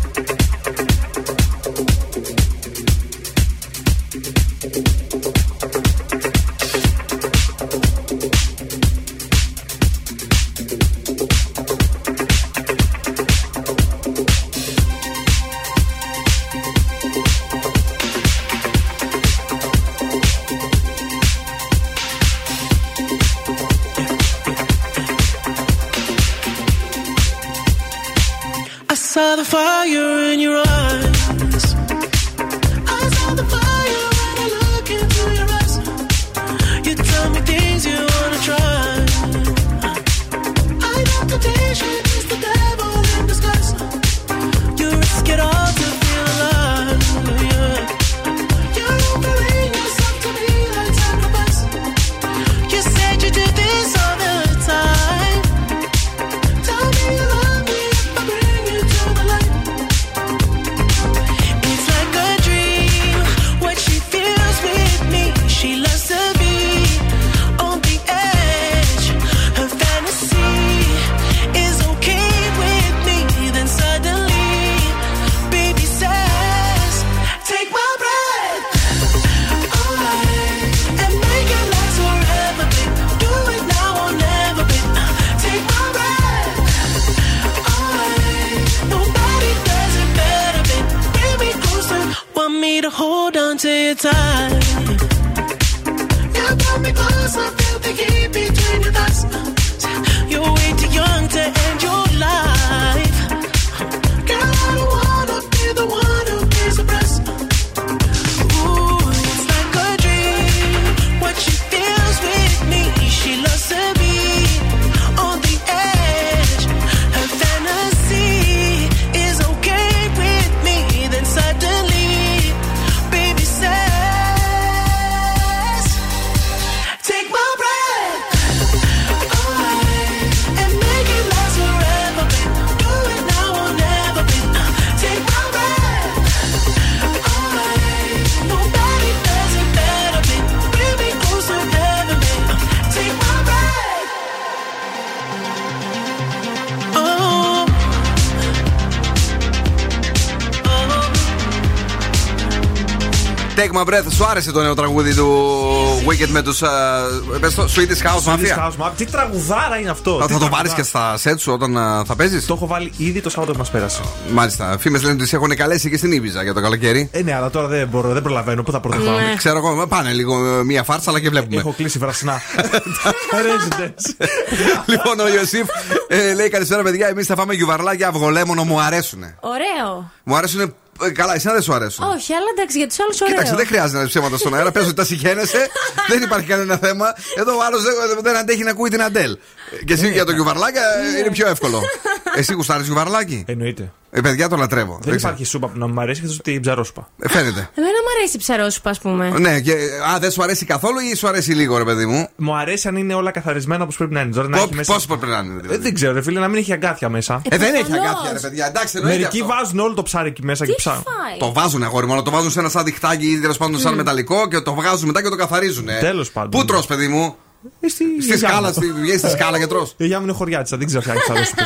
Take my breath. Σου άρεσε το νέο τραγούδι του Wicked με τους. Πες το Swedish House Mafia; Swedish House Mafia. Τι τραγουδάρα είναι αυτό. Θα, τι θα το τραγουδάρα. βάλει και στα σετ σου όταν α, θα παίζεις; Το έχω βάλει ήδη το Σάββατο που μα πέρασε. Μάλιστα. Φήμες λένε ότι σε έχουν καλέσει και στην Ήβιζα για το καλοκαίρι. Ε, ναι, αλλά τώρα δεν μπορώ, δεν προλαβαίνω. Πού θα πρώτα Ναι. πάμε. Ξέρω εγώ, πάνε λίγο ε, μία φάρσα, αλλά και βλέπουμε. Έχω κλείσει βρασινά. <laughs> Residence. λοιπόν, ο Ιωσήφ ε, λέει καλησπέρα, παιδιά. Εμείς θα φάμε γιουβαρλάκια αυγολέμονο, μου αρέσουνε. Ωραίο. Μου αρέσουν. Καλά, εσένα δεν σου αρέσουν. Όχι, αλλά εντάξει, για τους άλλους ωραίο. Κοίταξε, δεν χρειάζεται να λες ψέματα στον αέρα. Πες ότι τα συγχαίνεσαι. <laughs> δεν υπάρχει κανένα θέμα. Εδώ ο άλλος δεν, δεν αντέχει να ακούει την Αντέλ. Και εσύ για το γιουβαρλάκι ε, είναι πιο εύκολο. <laughs> εσύ γουστάρεις γιουβαρλάκι. Εννοείται. Ε, παιδιά, το λατρεύω. Δεν ξέρω. υπάρχει σούπα που να μου αρέσει εκτός την ψαρόσουπα. Ε, φαίνεται. Εμένα μου αρέσει η ψαρόσουπα, ας πούμε. Ναι, και, α, δεν σου αρέσει καθόλου ή σου αρέσει λίγο, ρε παιδί μου; Μου αρέσει αν είναι όλα καθαρισμένα όπως πρέπει να είναι. Τώρα να Πό- έχει μέσα- Πώς πρέπει να είναι, Ε, δηλαδή. δεν ξέρω, ρε φίλε, να μην έχει αγκάθια μέσα. Ε, δεν έχει προφανώς. αγκάθια, ρε παιδιά. Εντάξει, εννοείται Μερικοί αυτό. βάζουν όλο το ψάρι εκεί μέσα και Τι ψάχνουν. φάει; Το βάζουν αγόρι μόνο, το βάζουν σε ένα σαν διχτάκι ή τέλος πάντων σαν μεταλλικό και το βγάζουν μετά και το καθαρίζουν. Τέλος πάντων. Πού τρως παιδί μου; Ε, στη Στη γιαγιά σκάλα, μου. στη- βγαίνει στη σκάλα και τρως. Η γιαγιά μου είναι χωριά δεν ξέρω φτιάξει ψαρόσουπε.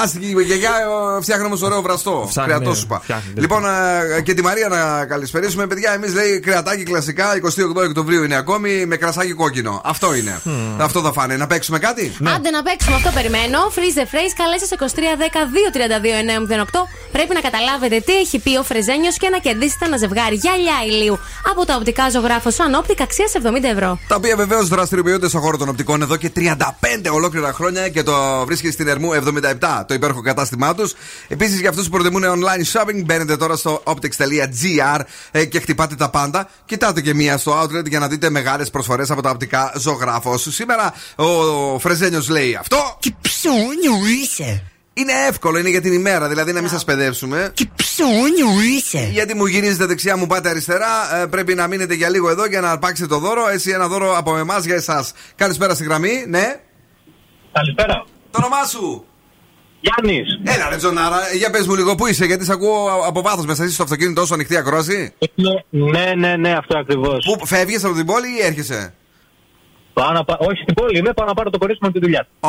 Α, την γιαγιά ε, φτιάχνει όμως ωραίο βραστό. Φτιάχνει, Κρεατός ναι, σου είπα. φτιάχνει, Λοιπόν, ε, και τη Μαρία να καλησπερίσουμε. Παιδιά, εμείς λέει κρεατάκι κλασικά 28 Οκτωβρίου είναι ακόμη με κρασάκι κόκκινο. Αυτό είναι. Αυτό θα φάνε. Να παίξουμε κάτι; Άντε να παίξουμε, αυτό περιμένω. Freeze the phrase, καλέστε στο 2310-232-908. Πρέπει να καταλάβετε τι έχει πει ο Φρεζένιος και να κερδίσετε ένα ζευγάρι γυαλιά ηλίου από τα οπτικά ζωγράφο Sun Optic αξία 70 ευρώ. Τα οποία βεβαίως δραστηριοποιούνται στον χώρο των οπτικών εδώ και 35 ολόκληρα χρόνια και το βρίσκει στην Ερμού 77 το υπέροχο κατάστημά τους. Επίσης για αυτούς που προτιμούν online shopping, μπαίνετε τώρα στο optics.gr ε, και χτυπάτε τα πάντα. Κοιτάτε και μία στο outlet για να δείτε μεγάλες προσφορές από τα οπτικά ζωγράφος. Σήμερα ο, ο Φρεζένιος λέει αυτό. Τι ψώνιο είσαι. Είναι εύκολο, είναι για την ημέρα, δηλαδή να μην σας παιδεύσουμε. Τι ψώνιο είσαι. Γιατί μου γυρίζετε δεξιά, μου πάτε αριστερά. Ε, πρέπει να μείνετε για λίγο εδώ για να αρπάξετε το δώρο. Έτσι, ένα δώρο από εμάς για εσάς. Καλησπέρα στη γραμμή, ναι. Καλησπέρα. Το όνομά σου; Γιάννης. Έλα, ρε Τζονάρα, για πες μου λίγο, πού είσαι, γιατί σε ακούω από βάθος μέσα. Είσαι στο αυτοκίνητο όσο ανοιχτή ακρόαση; Ναι, ναι, ναι, αυτό ακριβώς. Πού φεύγεις από την πόλη ή έρχεσαι; Πάω να πά... Όχι στην πόλη, είμαι, πάω να πάρω το κορίτσι μου από τη δουλειά. Ω,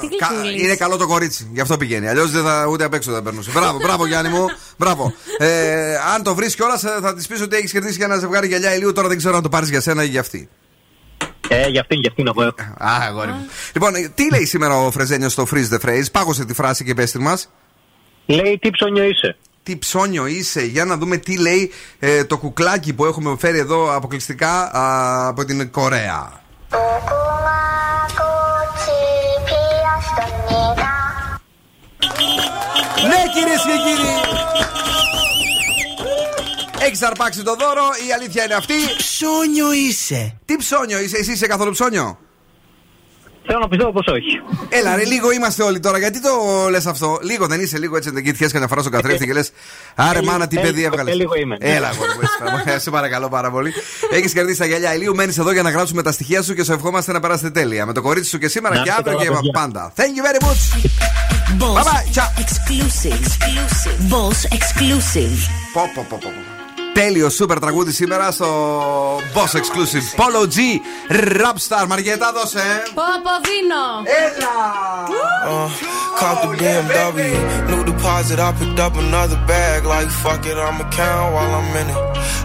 τι κα- γλυκούλης. είναι καλό το κορίτσι, γι' αυτό πηγαίνει. Αλλιώς δεν θα ούτε απ' έξω δεν περνούσε. Μπράβο, μπράβο Γιάννη μου. Μπράβο. Ε, αν το βρεις κιόλας, θα της πεις ότι έχεις κερδίσει για ένα ζευγάρι γυαλιά ηλίου. Τώρα δεν ξέρω αν το πάρεις για σένα ή για αυτή. Ε, για αυτήν, για αυτήν να πω. Α, αγόρι μου. Λοιπόν, ε, τι λέει σήμερα ο Φρεζένιος στο Freeze the Phrase; Πάγωσε τη φράση και πέστη μας. Λέει τι ψώνιο είσαι. Τι ψώνιο είσαι, για να δούμε τι λέει ε, το κουκλάκι που έχουμε φέρει εδώ αποκλειστικά α, από την Κορέα. Ναι, κυρίες και κύριοι! Έχεις αρπάξει το δώρο, η αλήθεια είναι αυτή. Ψώνιο είσαι. Τι ψώνιο είσαι, εσύ είσαι καθόλου ψώνιο; Θέλω να πιστεύω πω όχι. Έλα, ρε, λίγο είμαστε όλοι τώρα. Γιατί το λες αυτό, Λίγο δεν είσαι, λίγο έτσι δεν κοιτιέσαι καμιά φορά στον καθρέφτη και λες. Άρε, Ε, μάνα, τι ε, παιδί ε, έβγαλες. ε, λίγο είμαι. Έλα, αγόρι μου, έτσι, <laughs> σε παρακαλώ πάρα πολύ. Έχεις κερδίσει τα γυαλιά ηλίου, μένεις εδώ για να γράψουμε τα στοιχεία σου και σου ευχόμαστε να περάσετε τέλεια. Με το κορίτσι σου και σήμερα Να και είστε αύριο καλά, και παιδιά. πάντα. Thank you very much. Boss Bye bye, ciao. exclusive. Boss exclusive. Πω, πω, πω, πω. Τέλειο σούπερ τραγούδι σήμερα στο Boss Exclusive Polo G Rapstar Μαριέτα δώσε Πω, πω, δίνω. Έλα Uh, caught the BMW, new deposit. I picked up another bag. Like fuck it, I'ma count while I'm in it.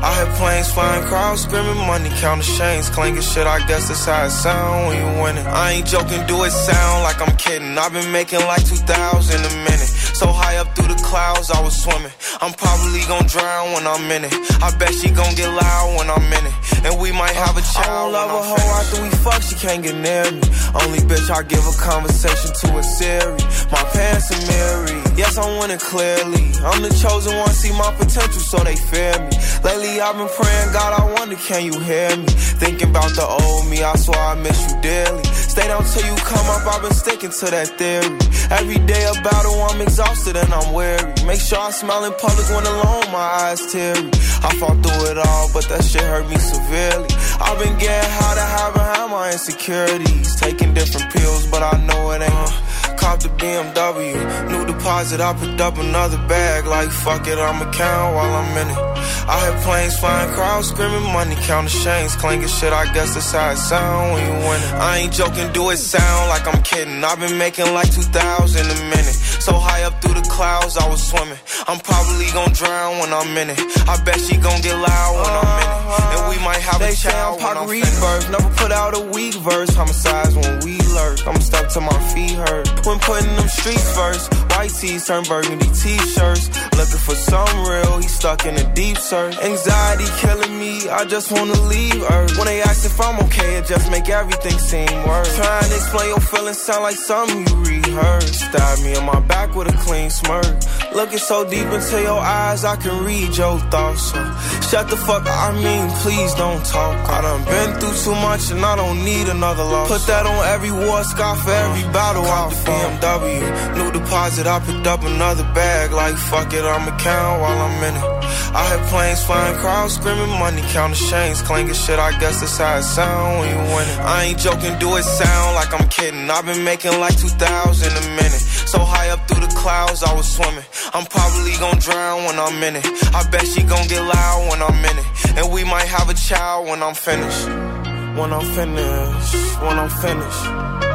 I had planes flying, crowds screaming, money counting chains, clanking shit. I guess that's how it sound when you win it. I ain't joking, do it sound like I'm kidding. I've been making like 2,000 a minute. So high up through the clouds, I was swimming. I'm probably gonna drown when I'm in it. I bet she gon' get loud when I'm in it. And we might have a child. I don't love a hoe after we fuck, she can't get near me. Only bitch I give a conversation to a Siri. My pants are mirrored. Yes, I'm winning clearly. I'm the chosen one, see my potential, so they fear me. Lately, I've been praying, God, I wonder, can you hear me? Thinking about the old me, I swear I miss you dearly. Stay down till you come up, I've been sticking to that theory. Every day a battle, I'm exhausted and I'm weary. Make sure I smile in public when alone, my eyes teary. I fought through it all, but that shit hurt me severely. I've been getting high to hide behind my insecurities. Taking different pills, but I know it ain't. Copped a BMW. New deposit, I picked up another bag. Like, fuck it, I'ma count while I'm in it. I hear planes flying, crowds screaming, money counting chains, clanking shit. I guess that's how it sound when you win it. I ain't joking, do it sound like I'm kidding. I've been making like 2,000 a minute. So high up through the clouds, I was swimming. I'm probably gonna drown when I'm in it. I bet she gonna get loud when I'm in it. And we might have They a child Pac I'm Reverse, never put out a weak verse. Homicides when we lurk. I'm stuck to my feet hurt. When putting them streets first, white tees turn burgundy t-shirts. Looking for some real, he stuck in a deep search. Anxiety killing me, I just wanna leave Earth. When they ask if I'm okay, it just make everything seem worse. Trying to explain your feelings sound like something you rehearsed. Stab me in my back with a clean smirk. Looking so deep into your eyes, I can read your thoughts. So shut the fuck, up, I mean, please don't talk. I done been through too much and I don't need another loss. Put that on every war scar for every battle. Out the BMW, new deposit, I picked up another bag. Like fuck it, I'ma count while I'm in it. I hear planes flying, crowds screaming, money counting chains, clanking shit. I guess that's how it sound when you win it. I ain't joking, do it sound like I'm kidding. I've been making like 2,000 a minute. So high up through the clouds, I was swimming. I'm probably gonna drown when I'm in it. I bet she gonna get loud when I'm in it. And we might have a child when I'm finished. When I'm finished, when I'm finished.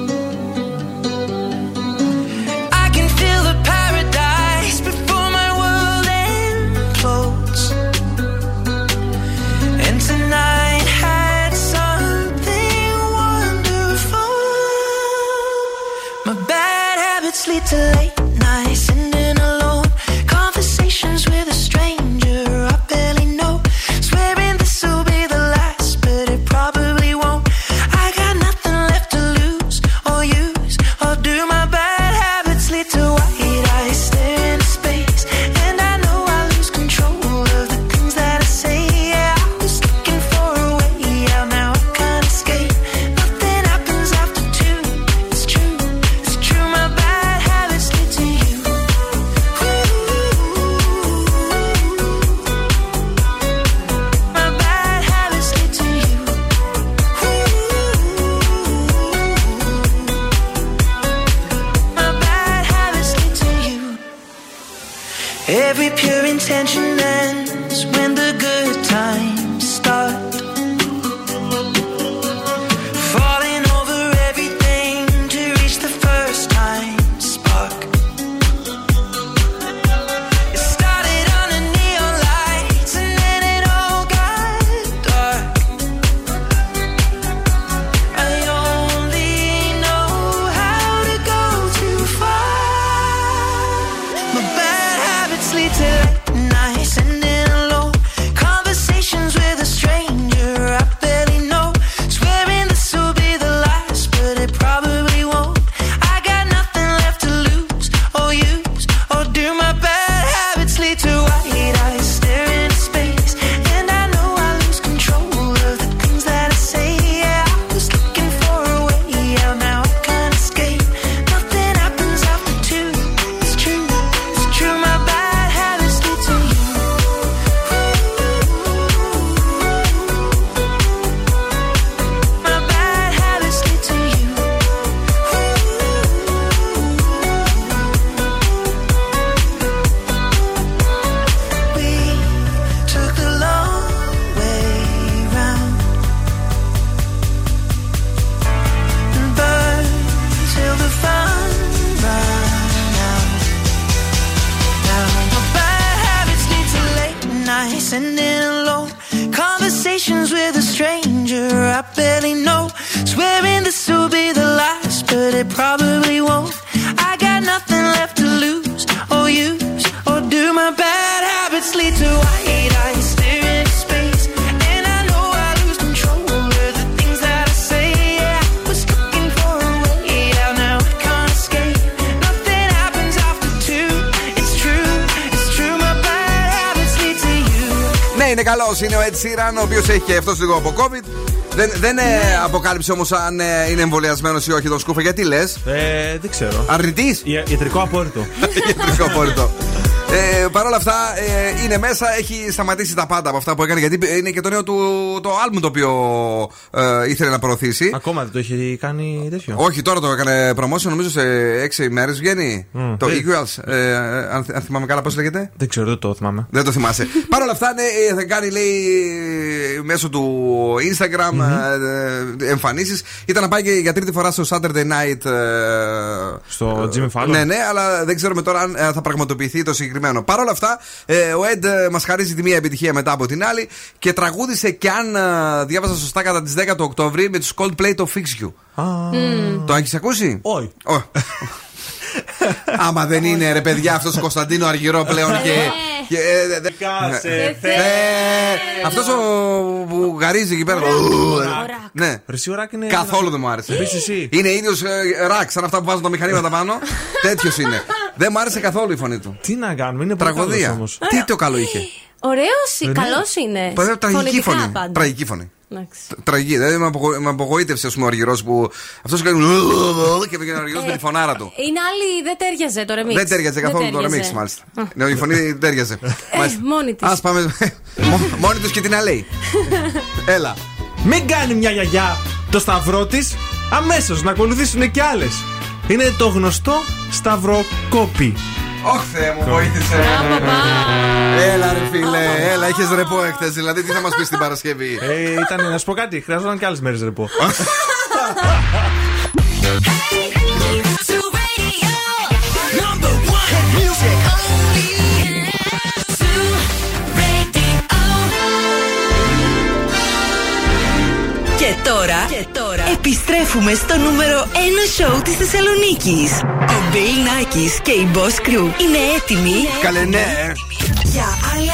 Καλό. Είναι ο Ed Sheeran, ο οποίος έχει και αυτό λίγο από COVID. Δεν, δεν ε, αποκάλυψε όμως αν ε, είναι εμβολιασμένος ή όχι τον Σκούφα. Γιατί λες; Ε, δεν ξέρω. Αρνητής; Ιατρικό απόρριτο. <laughs> Ιατρικό απόρριτο. Ε, Παρ' όλα αυτά ε, είναι μέσα, έχει σταματήσει τα πάντα από αυτά που έκανε γιατί είναι και το νέο του το άλμπουμ το οποίο ε, ήθελε να προωθήσει. Ακόμα δεν το έχει κάνει τέτοιο. Όχι, τώρα το έκανε promotion, νομίζω σε 6 ημέρε βγαίνει. Μμ, το δεν- Equals. Ε, αν, αν θυμάμαι καλά, πώς λέγεται; Δεν ξέρω, δεν το θυμάμαι. Δεν το θυμάσαι. <laughs> Παρ' όλα αυτά, ναι, ε, θα κάνει, λέει, μέσω του Instagram ε, εμφανίσεις. Ήταν να πάει και για τρίτη φορά στο Saturday Night. ε, Στο Jimmy Fallon. Ναι, ναι, αλλά δεν ξέρουμε τώρα αν ε, θα πραγματοποιηθεί το συγκεκριμένο. Παρ' όλα αυτά, ε, ο Ed μας χαρίζει τη μία επιτυχία μετά από την άλλη και τραγούδισε και αν ε, διάβασα σωστά κατά τις 10 του Οκτώβρη με τους Coldplay το Fix You. Το έχεις ακούσει; Όχι. <laughs> Άμα δεν είναι ρε παιδιά αυτός ο Κωνσταντίνο Αργυρό πλέον και. και, ε, δε- Κάσε, Θε. Αυτός ο που γαρίζει εκεί πέρα. Ναι. Ρεσί ωράκι είναι. Καθόλου δεν μου άρεσε. Επίσης εσύ. Είναι ίδιος ρακ, σαν αυτά που βάζουν τα μηχανήματα πάνω. <laughs> Τέτοιος είναι. Δεν μου άρεσε καθόλου η φωνή του. Τι να κάνουμε, είναι πολύ Τραγωδία. καλός όμως. Τι το καλό είχε. Ωραίος, Δεν καλός είναι; Παι- Τραγική Φωνητικά φωνή. πάντα. Τραγική φωνή. Εντάξει. Τραγική. Δηλαδή με απογο- με απογοήτευσε ας πούμε, ο Αργυρός που. Αυτός κάνει. Και πήγαινε ο Αργυρός με τη φωνάρα του. Είναι άλλη, δεν τέριαζε το remix. Δεν τέριαζε καθόλου το τέριαζε. remix, μάλιστα. Ναι, η φωνή δεν τέριαζε. Ε, μόνη της. Α πάμε. <laughs> Μο- Μόνη τους και την αλέη. <laughs> Έλα. Μην κάνει μια γιαγιά το σταυρό της αμέσως να ακολουθήσουν και άλλες. Είναι το γνωστό σταυροκόπι. Ωχ, Θεέ μου, βοήθησε. Έλα, ρε φίλε, έλα, είχες ρεπό εχθέ. Δηλαδή, τι θα μας πεις την Παρασκευή; Ε, ήταν, να σου πω κάτι, χρειαζόταν και άλλες μέρες ρεπό. Και τώρα, και τώρα επιστρέφουμε στο νούμερο 1 σοου της Θεσσαλονίκης. Ο Bill Nackis και η Boss Crew είναι έτοιμοι; Καλέ, ναι. Για άλλα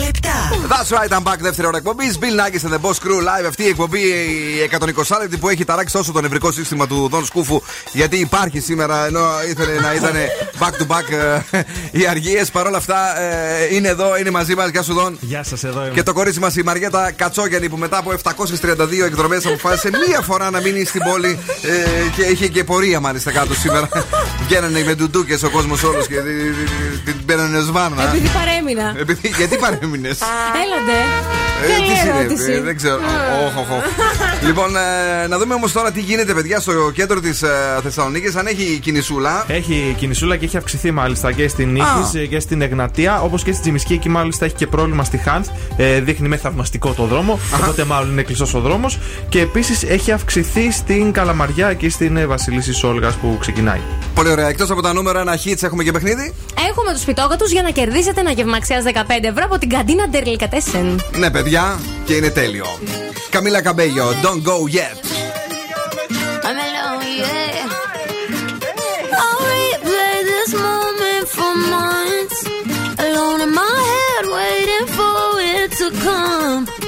60 λεπτά. That's right, I'm back. Δεύτερη ώρα εκπομπής. Bill Nackis and the Boss Crew live. Αυτή η εκπομπή η 120 λεπτή που έχει ταράξει τόσο το νευρικό σύστημα του Δον Σκούφου. Γιατί υπάρχει σήμερα ενώ ήθελε να ήταν back to back ε, οι αργίες. Παρ' όλα αυτά ε, είναι εδώ, είναι μαζί μας. Γεια σου, Δον. Γεια σας, εδώ είμαι. Και το κορίτσι μας η Μαριέτα Κατσόγιανη που μετά από 732 εκδρομές αποφάσισε μία φορά να μείνει στην πόλη ε, και είχε και πορεία μάλιστα κάτω σήμερα. Βγαίνανε με ντουντούκες ο κόσμος όλος και την- την- την παίρνανε σβάρνα. Επειδή παρέμεινα. Επειδή- Γιατί παρέμεινες; Έλατε. Ε, Καλή τι συνέβη, ερώτηση. ε, δεν ξέρω. Οχ, οχ, οχ. λοιπόν, ε, να δούμε όμως τώρα τι γίνεται, παιδιά, στο κέντρο της ε, Θεσσαλονίκης. Αν έχει κινησούλα. Έχει κινησούλα και έχει αυξηθεί μάλιστα και στην Νίκης και στην Εγνατία. Όπως και στην Τζιμισκή, εκεί μάλιστα έχει και πρόβλημα στη Χάνθ. Ε, δείχνει με θαυμαστικό το δρόμο. Οπότε μάλλον είναι κλειστός ο δρόμος. Και επίσης έχει αυξηθεί στην Καλαμαριά και στην ε, Βασιλίση Όλγα που ξεκινάει. Πολύ ωραία. Εκτός από τα νούμερα, ένα hits έχουμε και παιχνίδι. Έχουμε τους πιτόκατους για να κερδίσετε ένα γευμαξιά 15 ευρώ από την καντίνα Ντερλικατέσεν. Ναι, παιδιά, και είναι τέλειο. Καμίλα Καμπέγιο, don't go yet. I'm alone, yeah. I'll replay this moment for months. Alone in my head, waiting for it to come.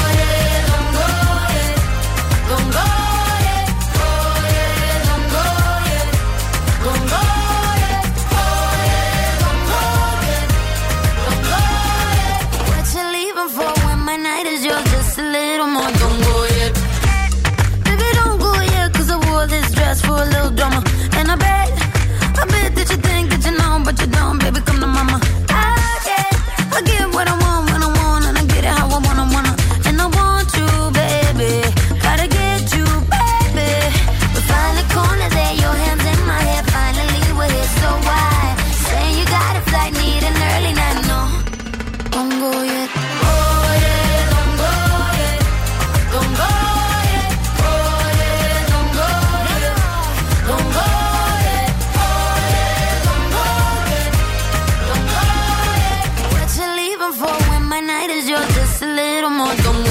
What you doing, baby, come to mama. amor como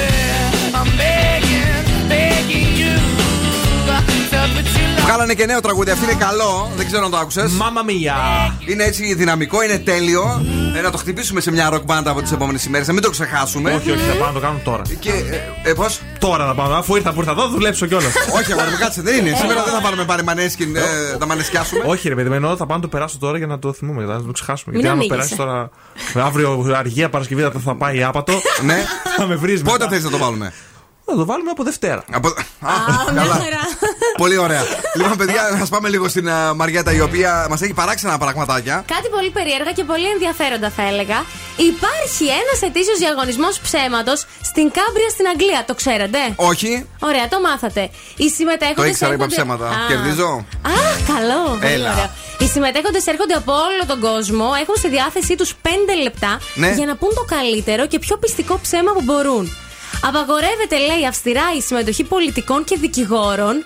Βγάλανε και νέο τραγούδι, αυτό είναι καλό. Δεν ξέρω αν το άκουσες. Μάμα μία. Είναι έτσι δυναμικό, είναι τέλειο. Ε, να το χτυπήσουμε σε μια ροκ μπάντα από τις επόμενες ημέρες, να μην το ξεχάσουμε. Όχι, όχι, θα πάω να το κάνω τώρα. Και, ε, ε, πώς; Τώρα θα πάω. Αφού ήρθα που ήρθα εδώ, δουλέψω κιόλας. <laughs> Όχι, αγόρι μου, κάτσε, δεν είναι. Σήμερα δεν θα πάρουμε πάρει μανέσκιν, ε, θα μανεσκιάσουμε. Όχι, ρε παιδί, με εννοώ θα πάω να το περάσω τώρα για να το θυμούμε, να το ξεχάσουμε. Μην Γιατί άμα ανοίγεσαι. περάσει τώρα. Αύριο αργία Παρασκευή θα- θα πάει άπατο. <laughs> Ναι. Θα με βρεις Πότε θες να το βάλουμε; Θα το βάλουμε από Δευτέρα. Από... Α, καλά. Πολύ ωραία. λοιπόν, παιδιά, ας πάμε λίγο στην α, Μαριέτα, η οποία μας έχει παράξενα πραγματάκια. Κάτι πολύ περίεργα και πολύ ενδιαφέροντα θα έλεγα. Υπάρχει ένας ετήσιος διαγωνισμός ψέματος στην Κάμπρια στην Αγγλία. Το ξέρετε; Όχι. Ωραία, το μάθατε. Οι συμμετέχοντες. Το ήξερα, είπα ψέματα. Κερδίζω. Α, καλό. Πολύ Έλα. ωραία. Οι συμμετέχοντες έρχονται από όλο τον κόσμο, έχουν στη διάθεσή τους 5 λεπτά Ναι. για να πούν το καλύτερο και πιο πιστικό ψέμα που μπορούν. Απαγορεύεται, λέει, αυστηρά η συμμετοχή πολιτικών και δικηγόρων.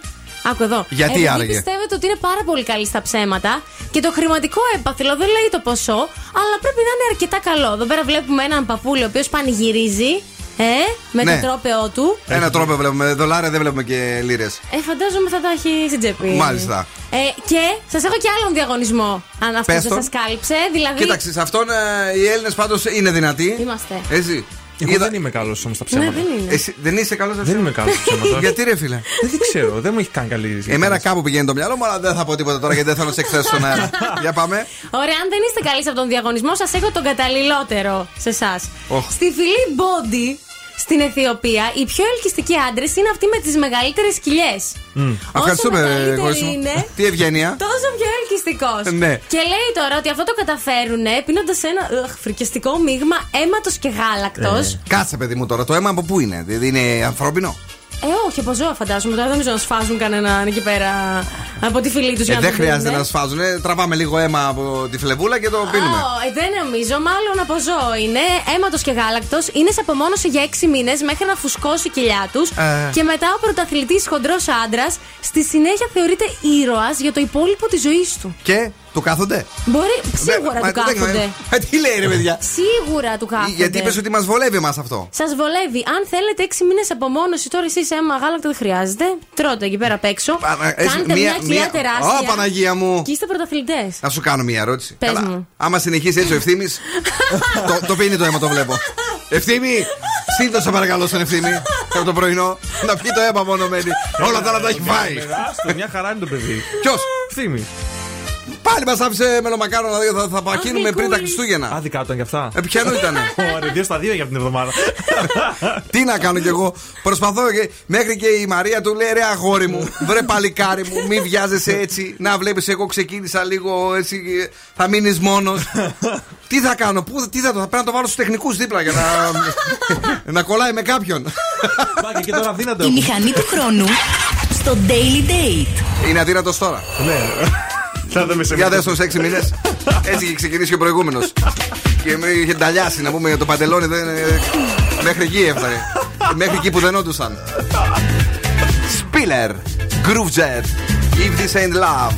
Άκου εδώ. Γιατί Επειδή άραγε; πιστεύετε ότι είναι πάρα πολύ καλή στα ψέματα και το χρηματικό έπαθλο δεν λέει το ποσό, αλλά πρέπει να είναι αρκετά καλό. Εδώ πέρα βλέπουμε έναν παππούλη ο οποίος πανηγυρίζει. Ε, με Ναι. το τρόπεό του. Ένα τρόπο βλέπουμε. Δολάρια δεν βλέπουμε και λίρες. Ε, φαντάζομαι θα τα έχει στην τσέπη. Μάλιστα. Ε, και σας έχω και άλλον διαγωνισμό. Αν αυτό Πες δεν τον. σας κάλυψε. Δηλαδή. Κοίταξε, σε αυτόν ε, οι Έλληνες πάντως είναι δυνατοί. Είμαστε. Έτσι. Εγώ δεν είμαι καλός όμως στα ψέματα. Ναι, δεν είναι. Εσύ δεν είσαι καλός Δεν είμαι καλός στα ψέματα. Γιατί ρε φίλε; Δεν ξέρω, δεν μου έχει κάνει καλή Εμένα κάπου πηγαίνει το μυαλό μου, αλλά δεν θα πω τίποτα τώρα γιατί δεν θέλω να σε εκθέσω στον αέρα. <laughs> Για πάμε. Ωραία, αν δεν είστε καλοί σε αυτόν τον διαγωνισμό, σας έχω τον καταλληλότερο σε εσάς. Οχ. Στη φυλή Body στην Αιθιοπία οι πιο ελκυστικοί άντρες είναι αυτοί με τις μεγαλύτερες κοιλιές. Ευχαριστούμε, μεγαλύτερη Κόρη μου. είναι, Τι ευγένεια. Τόσο πιο ελκυστικός. Ναι. Και λέει τώρα ότι αυτό το καταφέρουν πίνοντας ένα ugh, φρικιαστικό μείγμα αίματος και γάλακτος. Κάτσε, παιδί μου τώρα, το αίμα από πού είναι, δηλαδή είναι ανθρώπινο; Ε, όχι, από ζώα φαντάζομαι. Τώρα δεν νομίζω να σφάζουν κανέναν εκεί πέρα από τη φυλή τους. Ε, δεν χρειάζεται να σφάζουν. Ε, τραβάμε λίγο αίμα από τη φλεβούλα και το πίνουμε. Oh, δεν νομίζω, μάλλον από ζώο είναι. Αίματος και γάλακτος. Είναι σε απομόνωση για 6 μήνες μέχρι να φουσκώσει η κοιλιά τους. Ε. Και μετά ο πρωταθλητής χοντρός άντρας στη συνέχεια θεωρείται ήρωας για το υπόλοιπο της ζωής του. Και του κάθονται; Μπορεί, σίγουρα Μα- του μα- κάθονται. Ε, Τι λέει ρε παιδιά; Σίγουρα του κάθονται. Γιατί είπε ότι μας βολεύει εμάς αυτό. Σας βολεύει. Αν θέλετε 6 μήνες απομόνωση, τώρα εσείς αίμα γάλακτο δεν χρειάζεται. Τρώτε εκεί πέρα απ' έξω. εσύ, Κάντε μία- μια κοιλιά μία- τεράστια. Ω, Παναγία μου. Και είστε πρωταθλητές. Να σου κάνω μια ερώτηση. Πες Καλά. μου. Άμα συνεχίσει έτσι ο ευθύνη. <laughs> το, το πίνει το αίμα, το βλέπω. Ευθύμη, στείλ σε παρακαλώ στον ευθύμη από το πρωινό. Να πιει το αίμα μόνο μένει. Όλα τα άλλα τα έχει φάει. Άστο, μια χαρά είναι το παιδί. Ποιος; Θύμη. Πάλι μας άφησε μελομακάρονα δύο, θα, θα πακίνουμε πριν τα Χριστούγεννα. Άδικα ήταν και αυτά. Ε, ποιανού ήτανε; <laughs> Ωραία, δύο στα δύο για την εβδομάδα. <laughs> Τι να κάνω κι εγώ; Προσπαθώ και μέχρι και η Μαρία του λέει ρε αγόρι μου, βρε παλικάρι μου, μη βιάζεσαι έτσι. Να βλέπεις, εγώ ξεκίνησα λίγο έτσι. Θα μείνεις μόνος. <laughs> τι θα κάνω, πού, τι θα το, θα πρέπει να το βάλω στους τεχνικούς δίπλα για να, να κολλάει με κάποιον. Μάγια και τώρα αδύνατο. Η μηχανή του χρόνου στο Daily Date. Είναι αδύνατος τώρα. Ναι. Θα δούμε σε Για μια- δες τους 6 μήνες. Έτσι είχε ξεκινήσει και ο προηγούμενος. Και με είχε ταλιάσει να πούμε το παντελόνι δεν, ε, Μέχρι εκεί έφτανε. Μέχρι εκεί που δεν όντουσαν Spiller Groove Jet If this ain't love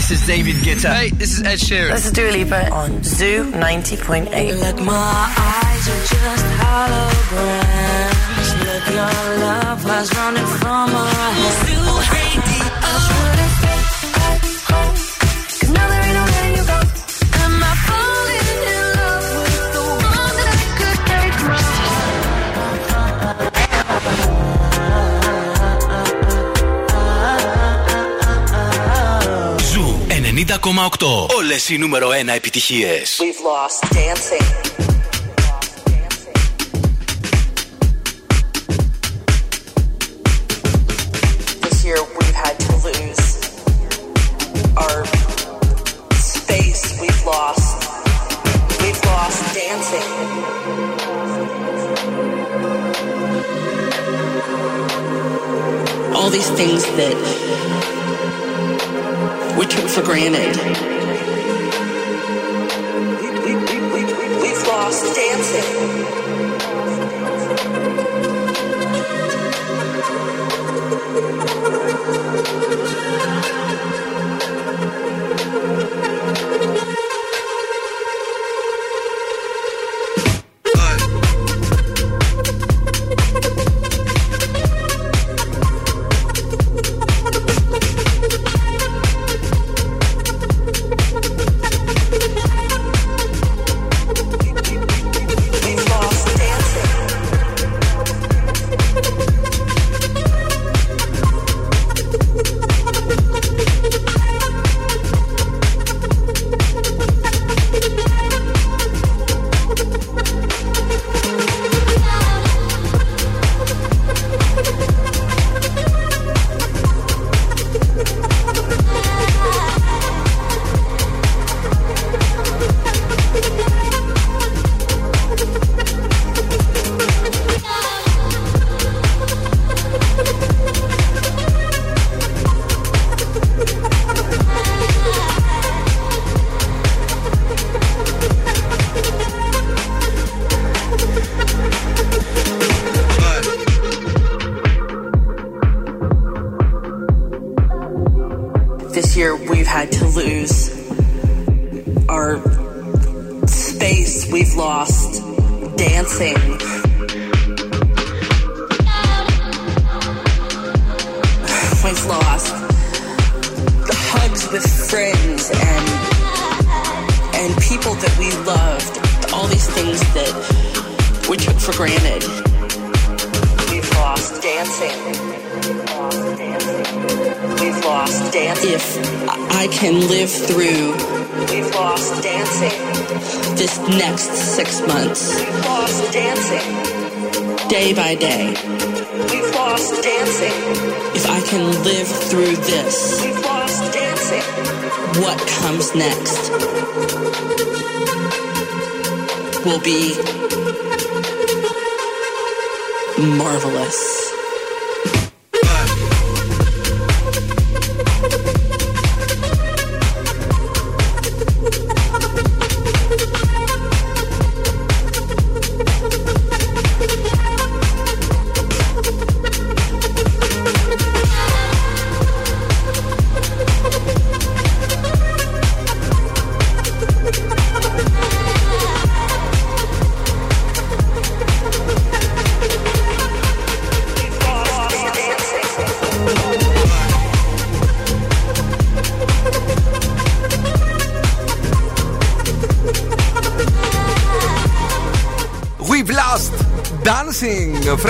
This is David Guetta. Hey, this is Ed Sheeran. This is Dua Lipa on Zoo 90.8. Look, my eyes are just holograms. Look, your love running from head. Zoo Όλες οι νούμερο 1 επιτυχίες. We've lost dancing.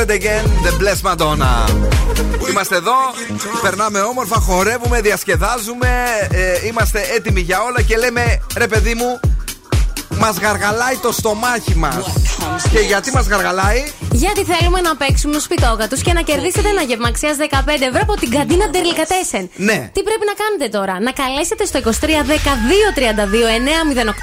Fred again, the blessed Madonna. Είμαστε εδώ, περνάμε όμορφα, χορεύουμε, διασκεδάζουμε, ε, είμαστε έτοιμοι για όλα και λέμε ρε παιδί μου, μας γαργαλάει το στομάχι μας. Και γιατί μας γαργαλάει, Γιατί θέλουμε να παίξουμε στου σπιτόγατου και να κερδίσετε ένα γεύμα αξίας 15 ευρώ από την καντίνα Ντερλικατέσεν. Ναι. Τι πρέπει να κάνετε τώρα, να καλέσετε στο 23 12 32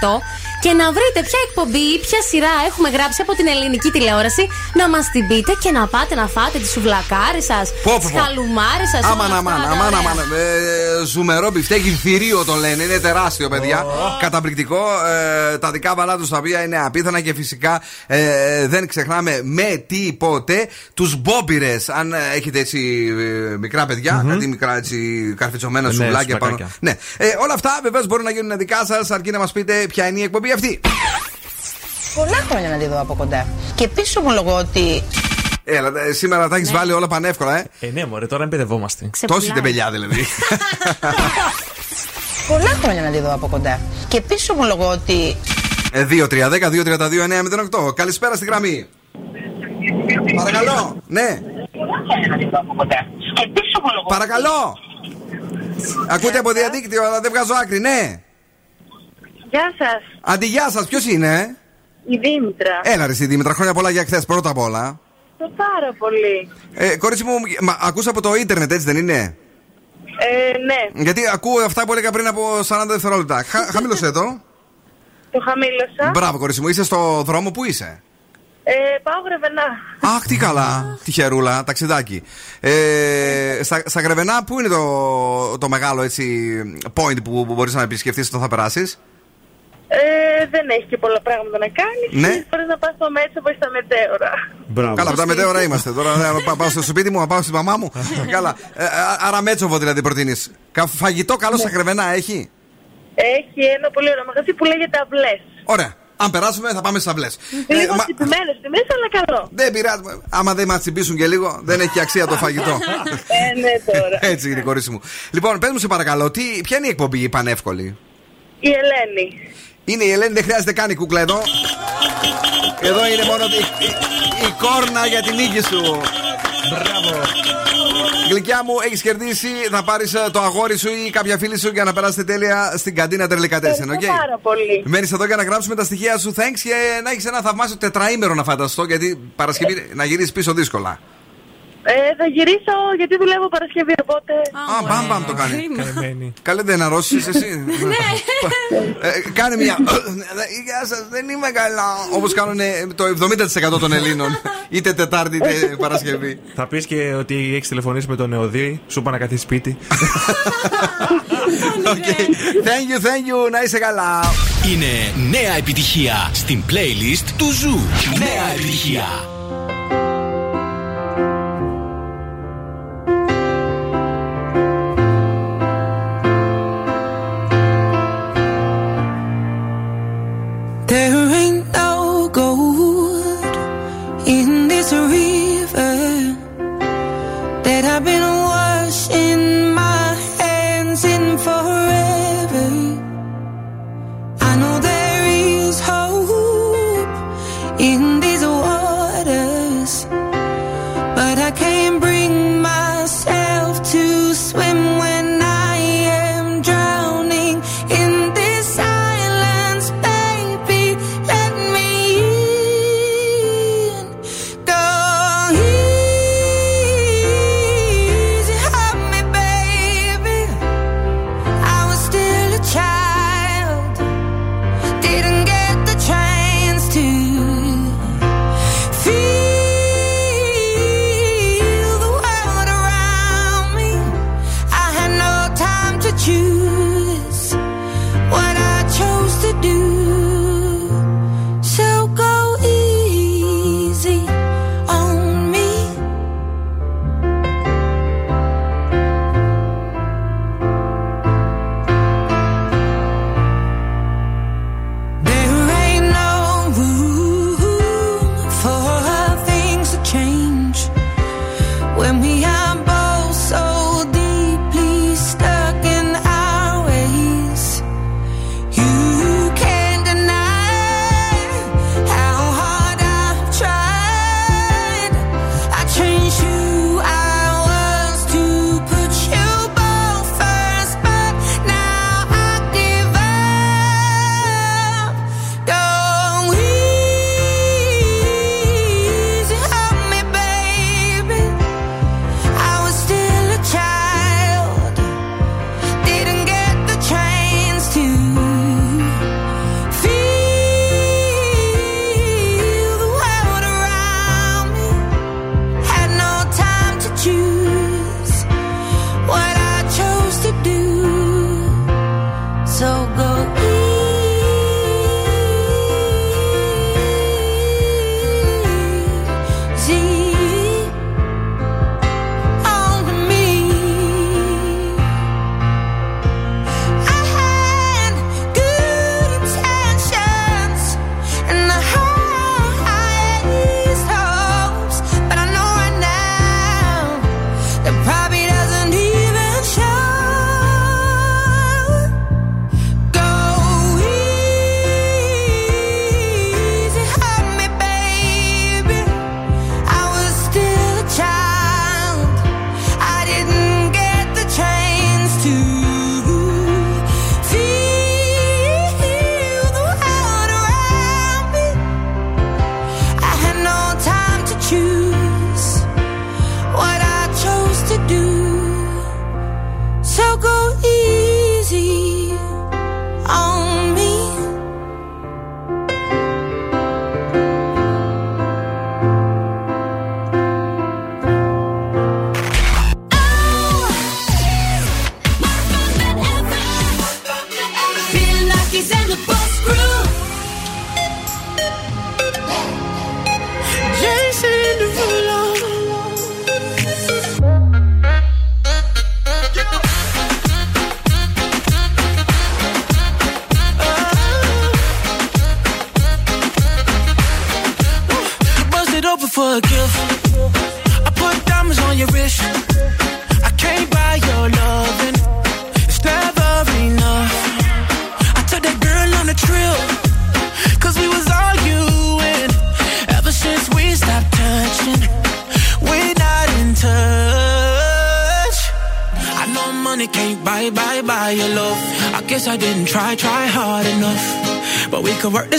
908 και να βρείτε ποια εκπομπή ή ποια σειρά έχουμε γράψει από την ελληνική τηλεόραση, να μας την πείτε και να πάτε να φάτε τη σουβλακάρι σας, Πω, πω, τις πω. χαλουμάρι σας. Αμάν, αμάν, αμάν, αμάν. Ε, ζουμερό μπιφτέκι, θηρίο το λένε. Είναι τεράστιο, παιδιά. Καταπληκτικό. Ε, τα δικά βαλά τους τα οποία είναι απίθανα και φυσικά ε, ε, δεν ξεχνάμε με τίποτε τους μπόμπιρε. Αν ε, έχετε έτσι ε, μικρά παιδιά, κάτι μικρά έτσι καρφιτσωμένα Ναι, σουβλάκια πάνω. σουβλάκια. Ναι. Ε, όλα αυτά βεβαίως μπορούν να γίνουν δικά σας, αρκεί να μας πείτε ποια είναι η εκπομπή αυτή. Πολλά χρόνια να τη δω από κοντά. Και επίσης ομολογώ ότι. Έλα, ε, σήμερα τα έχεις βάλει όλα πανεύκολα, ε. Ε, ναι, μωρέ, τώρα εμπεδευόμαστε. Τόση τεμπελιά δηλαδή. <laughs> Πολλά χρόνια να τη δω από κοντά. Και επίσης ομολογώ ότι. Ε, 2-3-10-2-32-9-08. Καλησπέρα στη γραμμή. Παρακαλώ. Ναι. Παρακαλώ. Ακούτε από διαδίκτυο, αλλά δεν βγάζω άκρη, ναι. Γεια σας. Αντιγεια σας, ποιος είναι, ε; Η Δήμητρα. Έλα, ρε, εσύ, Δήμητρα, χρόνια πολλά για χθες, πρώτα απ' όλα. Το πάρα πολύ. Ε, κορίτσι μου, μα, ακούσα από το ίντερνετ, έτσι δεν είναι; Ε, ναι, Γιατί ακούω αυτά που έλεγα πριν από 40 δευτερόλεπτα. Χα, <laughs> χαμήλωσέ το. το χαμήλωσα. Μπράβο, κορίτσι μου, είσαι στο δρόμο που είσαι; Ε, πάω γρεβενά. Αχ, τι καλά. Τυχερούλα, ταξιδάκι. Ε, στα, στα Γρεβενά, πού είναι το, το μεγάλο έτσι point που, που μπορείς να επισκεφτεί όταν θα περάσεις; Ε, δεν έχει και πολλά πράγματα να κάνεις. Ναι. Μπορείς να πας στο μέτσο ή στα μετέωρα. Μπράβο. Καλά, από τα μετέωρα είμαστε. Τώρα να πά- πάω στο σπίτι μου, να πάω στη μαμά μου. <laughs> Καλά. Ε, α- άρα μέτσοβο δηλαδή προτείνεις. Φαγητό καλό στα Γρεβενά έχει; Έχει ένα πολύ ωραίο μαγαζί που λέγεται Αυλέ. Ωραία. Αν περάσουμε θα πάμε στις αυλέ. Λίγο μα... τυπημένε τιμές, αλλά καλό. Δεν πειράζει. Άμα δεν μας τσιμπήσουν και λίγο, δεν έχει αξία το φαγητό. <laughs> ε, ναι, τώρα. Έτσι είναι, κορίτσι μου. Λοιπόν, πες μου σε παρακαλώ, τι, ποια είναι η εκπομπή η πανεύκολη; Η Ελένη. Είναι η Ελένη, δεν χρειάζεται καν η κούκλα εδώ. Εδώ είναι μόνο η, η, η κόρνα για την νίκη σου. Μπράβο. Γλυκιά μου, έχεις κερδίσει. Θα πάρεις το αγόρι σου ή κάποια φίλη σου για να περάσετε τέλεια στην καντίνα Τερλικατέσεν. Ευχαριστώ πάρα πολύ. Μένεις εδώ για να γράψουμε τα στοιχεία σου. Thanks και να έχεις ένα θαυμάσιο τετραήμερο να φανταστώ. Γιατί Παρασκευή να γυρίσεις πίσω δύσκολα. Ε, θα γυρίσω γιατί δουλεύω Παρασκευή, οπότε. Α, μπαμ μπαμ το κάνει. Καημένη. Καλέ δεν αρρωστήσεις εσύ. Ε, Κάνε μια. Γεια σας, δεν είμαι καλά. Όπως κάνουν το 70% των Ελλήνων. Είτε Τετάρτη είτε Παρασκευή. Θα πεις και ότι έχεις τηλεφωνήσει με τον Νεοδί, σου είπα να καθίσει σπίτι. <laughs> Okay. Thank you, thank you. Να είσαι καλά. Είναι νέα επιτυχία στην playlist του Ζου. Νέα επιτυχία.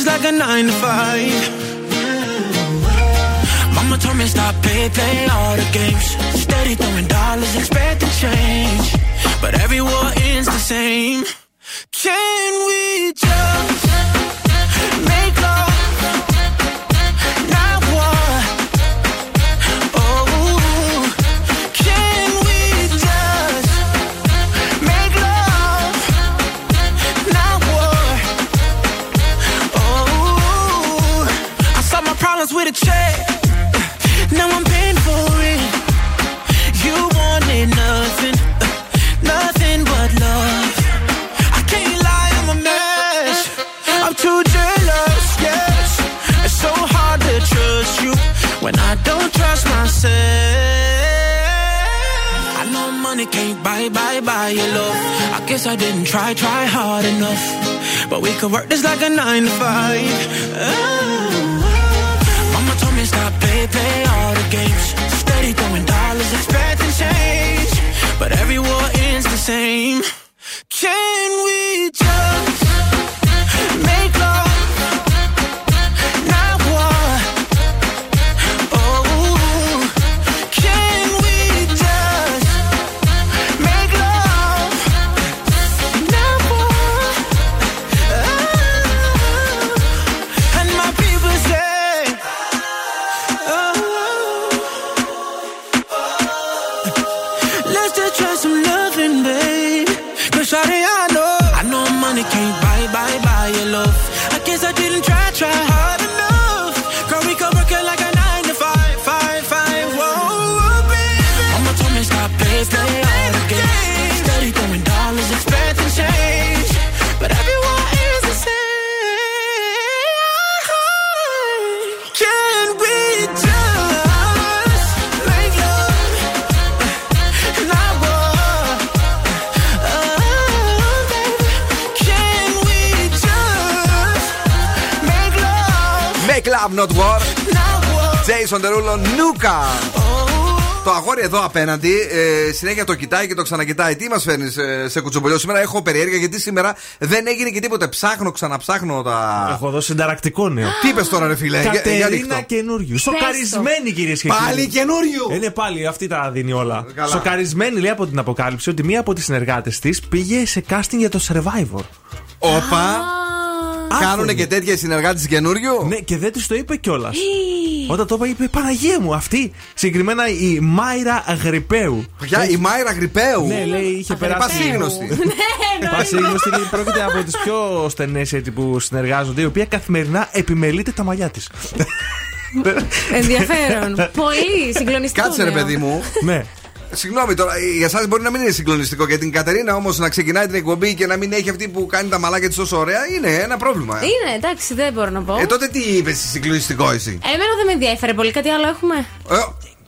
Like a nine to five. Mama told me stop, play, play all the games. Steady throwing dollars, expecting change. But every war ends the same. Could work this like a nine to five. Εδώ απέναντι ε, συνέχεια το κοιτάει και το ξανακοιτάει. Τι μας φέρνεις ε, σε κουτσομπολιό; Σήμερα, έχω περιέργεια γιατί σήμερα δεν έγινε και τίποτε. Ψάχνω, ξαναψάχνω τα. Έχω δώσει συνταρακτικό νέο. Τι είπε τώρα, ρε φίλε, για- για Κατερίνα δείχτω. καινούριου. Σοκαρισμένη κυρίες και κύριοι. Πάλι καινούριου. Είναι πάλι, αυτή τα δίνει όλα. Καλά. Σοκαρισμένη λέει από την αποκάλυψη ότι μία από τις συνεργάτες της πήγε σε casting για το survivor. Όπα. Κάνουνε και τέτοια οι συνεργάτες καινούριου. Ναι, και δεν της το είπε κιόλας. Όταν το είπα, είπε Παναγία μου, αυτή. Συγκεκριμένα η Μάιρα Γρυπαίου. Ποια, η Μάιρα Γρυπαίου. Ναι, λέει, είχε περάσει. Πασίγνωστη. <laughs> Πασίγνωστη λέει πρόκειται από τις πιο στενές που συνεργάζονται, η οποία καθημερινά επιμελείται τα μαλλιά της. Ενδιαφέρον. Πολύ συγκλονιστικό. Κάτσε ρε νέο. παιδί μου. ναι. Συγγνώμη τώρα, για εσάς μπορεί να μην είναι συγκλονιστικό. Για την Κατερίνα όμως να ξεκινάει την εκπομπή και να μην έχει αυτή που κάνει τα μαλάκια της τόσο ωραία είναι ένα πρόβλημα. Είναι, εντάξει, δεν μπορώ να πω. Ε, τότε τι είπες συγκλονιστικό εσύ; Εμένα δεν με ενδιαφέρει πολύ, κάτι άλλο έχουμε; Ε,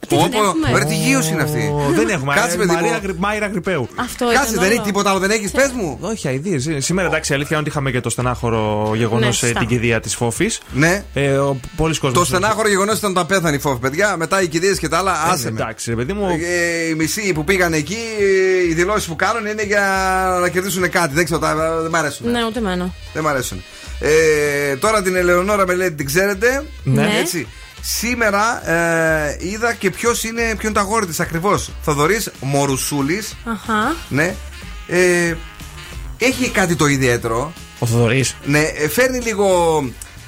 Τι πω, δεν πω, έχουμε; Ωραία, τι γύρω είναι αυτή. Ω, Δεν έχουμε. Κάτσε, Ε, παιδί μου. Μαρία Γρυ- Μάιρα Γρυπαίου. Αυτό Κάτσε, ήταν δεν έχει όλο. τίποτα άλλο, δεν έχεις, πες μου. Όχι, αειδίε. Σήμερα εντάξει, η αλήθεια είναι ότι είχαμε και το στενάχωρο γεγονός Ναι, σωστά. την κηδεία της Φόφης. Ναι. Ε, ο, πολλοί κόσμος Το στενάχωρο γεγονός ήταν όταν πέθανε η φόβη, παιδιά. Μετά οι κηδείες και τα άλλα, Ε, άσε με. Εντάξει, ρε παιδί μου. Ε, οι μισοί που πήγαν εκεί, ε, οι δηλώσεις που κάνουν είναι για να κερδίσουν κάτι. Δεν ξέρω, τα- δεν μ' αρέσουν. Ναι, ούτε εμένα. Δεν μ' αρέσουν. Ε, τώρα την Ελεονόρα με λέει την ξέρετε. Ναι. Έτσι. Σήμερα ε, είδα και ποιος είναι, ποιο είναι το αγόρι της ακριβώς. Θοδωρής Μορουσούλης. Αχα. Ναι. Ε, έχει κάτι το ιδιαίτερο. Ο Θοδωρής. Ναι, ε, φέρνει λίγο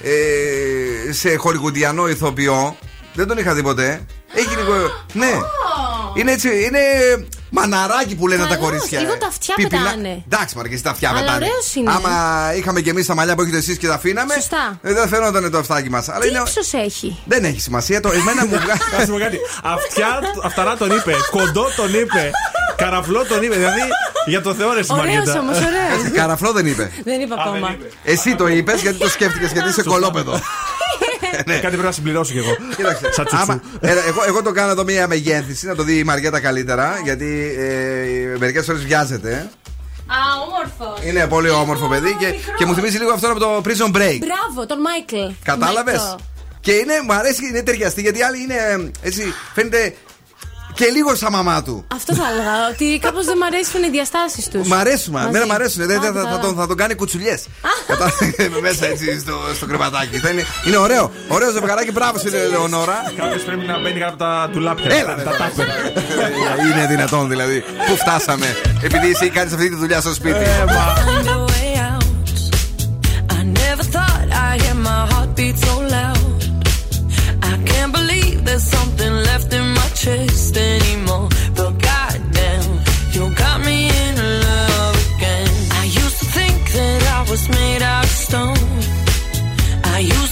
ε, σε χορηγουντιανό ηθοποιό. Δεν τον είχα δει ποτέ. Έχει λίγο. Ναι. Είναι έτσι. Είναι Μαναράκι που λένε τα Καλός, κορίτσια. λίγο τα αυτιά Πιπιλά- πετάνε. Εντάξει, μωρέ, και εσύ τα αυτιά Αλλά πετάνε. ωραίος είναι. Άμα είχαμε και εμείς τα μαλλιά που έχετε εσείς και τα αφήναμε. Σωστά. ε, δεν φαινόταν το αυτάκι μας. Αλλά Τι είναι. ύψος έχει; Δεν έχει σημασία. Το εμένα μου βγάζει. <laughs> Να σου πω κάτι. Αυτιά, αυταρά τον είπε. Κοντό τον είπε. Καραφλό τον είπε. Δηλαδή για το Θεό ρε εσύ, Ωραίος Μαριέτα. όμως, ωραίος. Καραφλό δεν είπε. Δεν είπα ακόμα. Εσύ το είπες γιατί το σκέφτηκες γιατί είσαι κολόπεδο. <laughs> Κάτι πρέπει να συμπληρώσω κι εγώ. Κοίταξε. Σαν τσουτσού. άμα- ε, εγώ, εγώ το κάνω εδώ μία μεγέθυνση να το δει η Μαριέτα καλύτερα. Γιατί ε, μερικές φορές βιάζεται. Α, όμορφος. Είναι πολύ όμορφο παιδί και, και μου θυμίζει λίγο αυτό από το Prison Break. Μπράβο, τον Μάικλ. Κατάλαβες; Μάικλ. Και είναι, μου αρέσει, είναι ταιριαστή γιατί οι άλλοι είναι ε, έτσι, φαίνεται και λίγο σαν μαμά του. Αυτό θα έλεγα. Ότι κάπως δεν μ' αρέσουν οι διαστάσεις τους. Μ' αρέσουν, εμένα μ' αρέσουν. Δεν- δεν- θα, θα τον, θα τον κάνει κουτσουλιές. <laughs> μέσα έτσι στο, στο κρεβατάκι. Θα είναι, είναι ωραίο. Ωραίο ζευγαράκι, μπράβο στην Ελεονόρα. Κάποιος πρέπει να μπαίνει κάτω από τα ντουλάπια. Έλα, τα ρε. τάπερ. είναι δυνατόν δηλαδή. Πού φτάσαμε. Επειδή εσύ κάνεις αυτή τη δουλειά στο σπίτι. Find a way out. I never thought I'd hear my heartbeat so loud. There's something left in my chest anymore. But goddamn, you got me in love again. I used to think that I was made out of stone. I used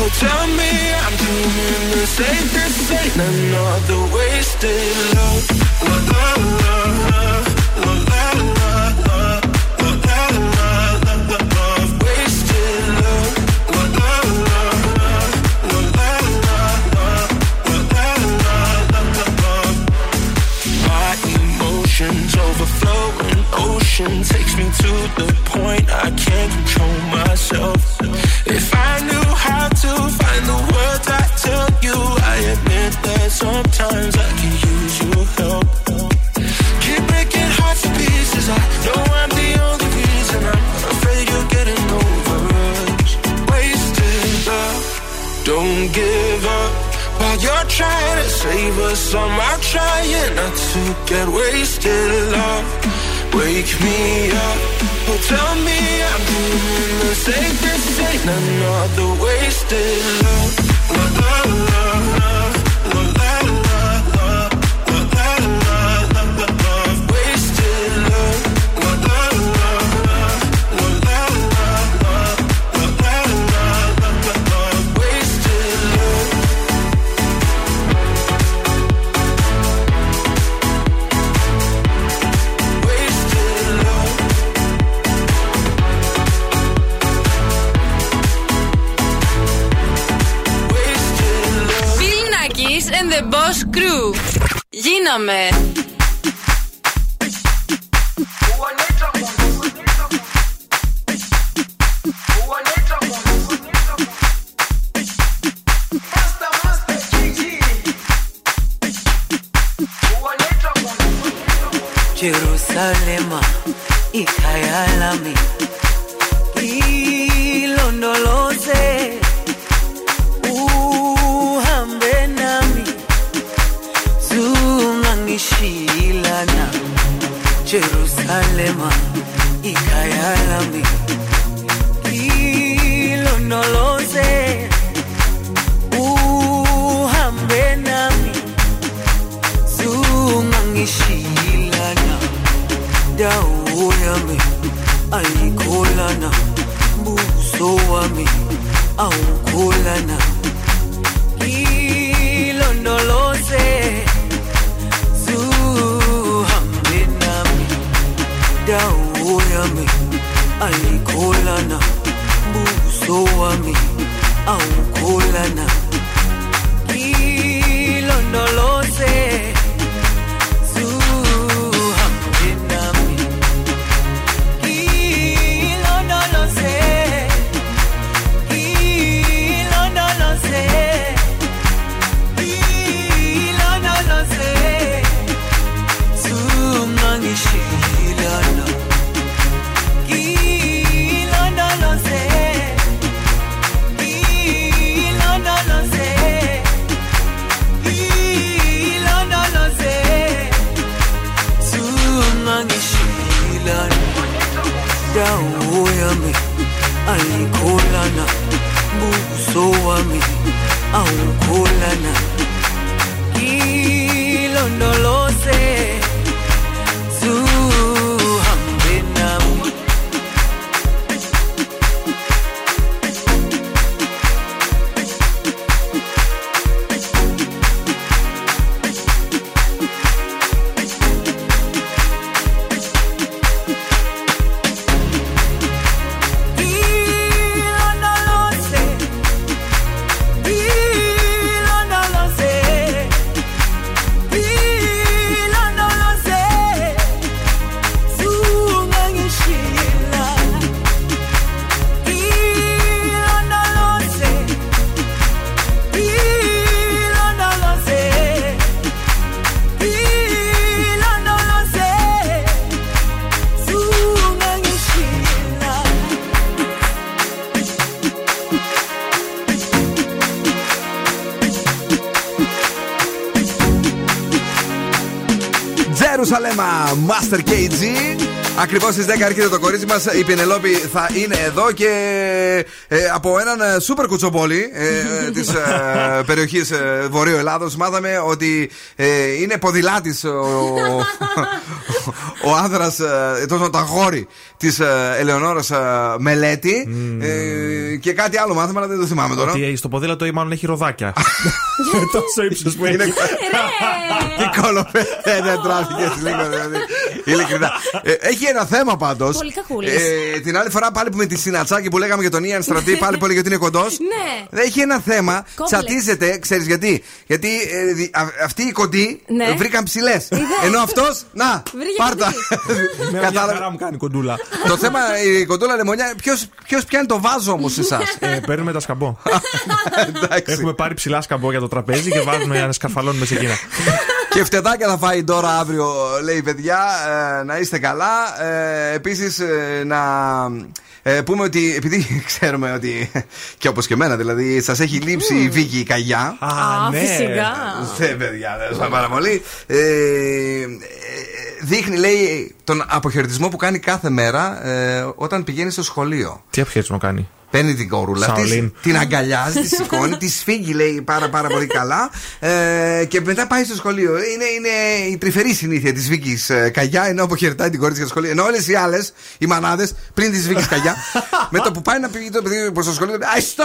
oh tell me I'm doing the. This ain't another wasted love. La la us. I'm trying not to get wasted love. Wake me up, oh tell me I'm doing the. This ain't another wasted love. La la amém Jerusalema Master KG Ακριβώς στις 10 έρχεται το κορίτσι μας. Η Πενελόπη θα είναι εδώ και ε, από έναν ε, σούπερ κουτσομπόλι ε, της ε, <laughs> περιοχής ε, Βορείου Ελλάδος μάθαμε ότι ε, είναι ποδηλάτης ο, ο, ο άνδρας, ε, το, το αγόρι της ε, Ελεονόρας ε, Μελέτη. Ε, και κάτι άλλο μάθαμε, αλλά δεν το θυμάμαι τώρα. Ότι στο ποδήλατο ή μάλλον έχει ροδάκια. <laughs> <laughs> Τόσο ύψος που Είναι- έχει. Τι κόλοπε, δεν τράβηκε λίγο. δηλαδή. Ειλικρινά. Ε, Έχει ένα θέμα πάντως. Πολύ κακούλης. την άλλη φορά πάλι που με τη Συνατσάκη που λέγαμε για τον Ιαν Στρατή, πάλι που έλεγε ότι είναι κοντός. <laughs> Ναι. Έχει ένα θέμα. Κόμπλεξ. Τσατίζεται, ξέρεις γιατί. Γιατί ε, δι- α- αυτοί οι κοντοί Ναι. ε, βρήκαν ψηλές. Ενώ αυτός, να, Βρήκε πάρτα. Με μια Κατάλαβε. χαρά μου κάνει κοντούλα. Το θέμα, η κοντούλα λεμονιά, ποιος πιάνει το βάζο όμως σε εσάς; Ε, παίρνουμε τα σκαμπό. <laughs> Έχουμε πάρει ψηλά σκαμπό για το τραπέζι και βάζουμε για να σκαρφαλώνουμε σε εκείνα. <laughs> Και φτεδάκια θα φάει τώρα αύριο, λέει η παιδιά. Ε, να είστε καλά. Ε, Επίσης, να ε, πούμε ότι επειδή <laughs> ξέρουμε ότι. και όπως και εμένα, δηλαδή, σας έχει λείψει η Βίκη η Καγιά. Α, φυσικά. Ναι, παιδιά, δεν σας πάρα πολύ. Ε, ε, δείχνει, λέει, τον αποχαιρετισμό που κάνει κάθε μέρα ε, όταν πηγαίνει στο σχολείο. Τι αποχαιρετισμό κάνει; Παίρνει την κορούλα της, Σαολίν. την αγκαλιάζει, τη σηκώνει, τη σφίγγει, λέει πάρα, πάρα πολύ καλά. Ε, και μετά πάει στο σχολείο. Είναι, είναι η τρυφερή συνήθεια της Βίκης Καγιά, ενώ αποχαιρετάει την κόρη τη για το σχολείο. Ενώ όλες οι άλλες, οι μανάδες, πριν της Βίκης Καγιά, με το που πάει να πει το παιδί προς το σχολείο, Αϊστό,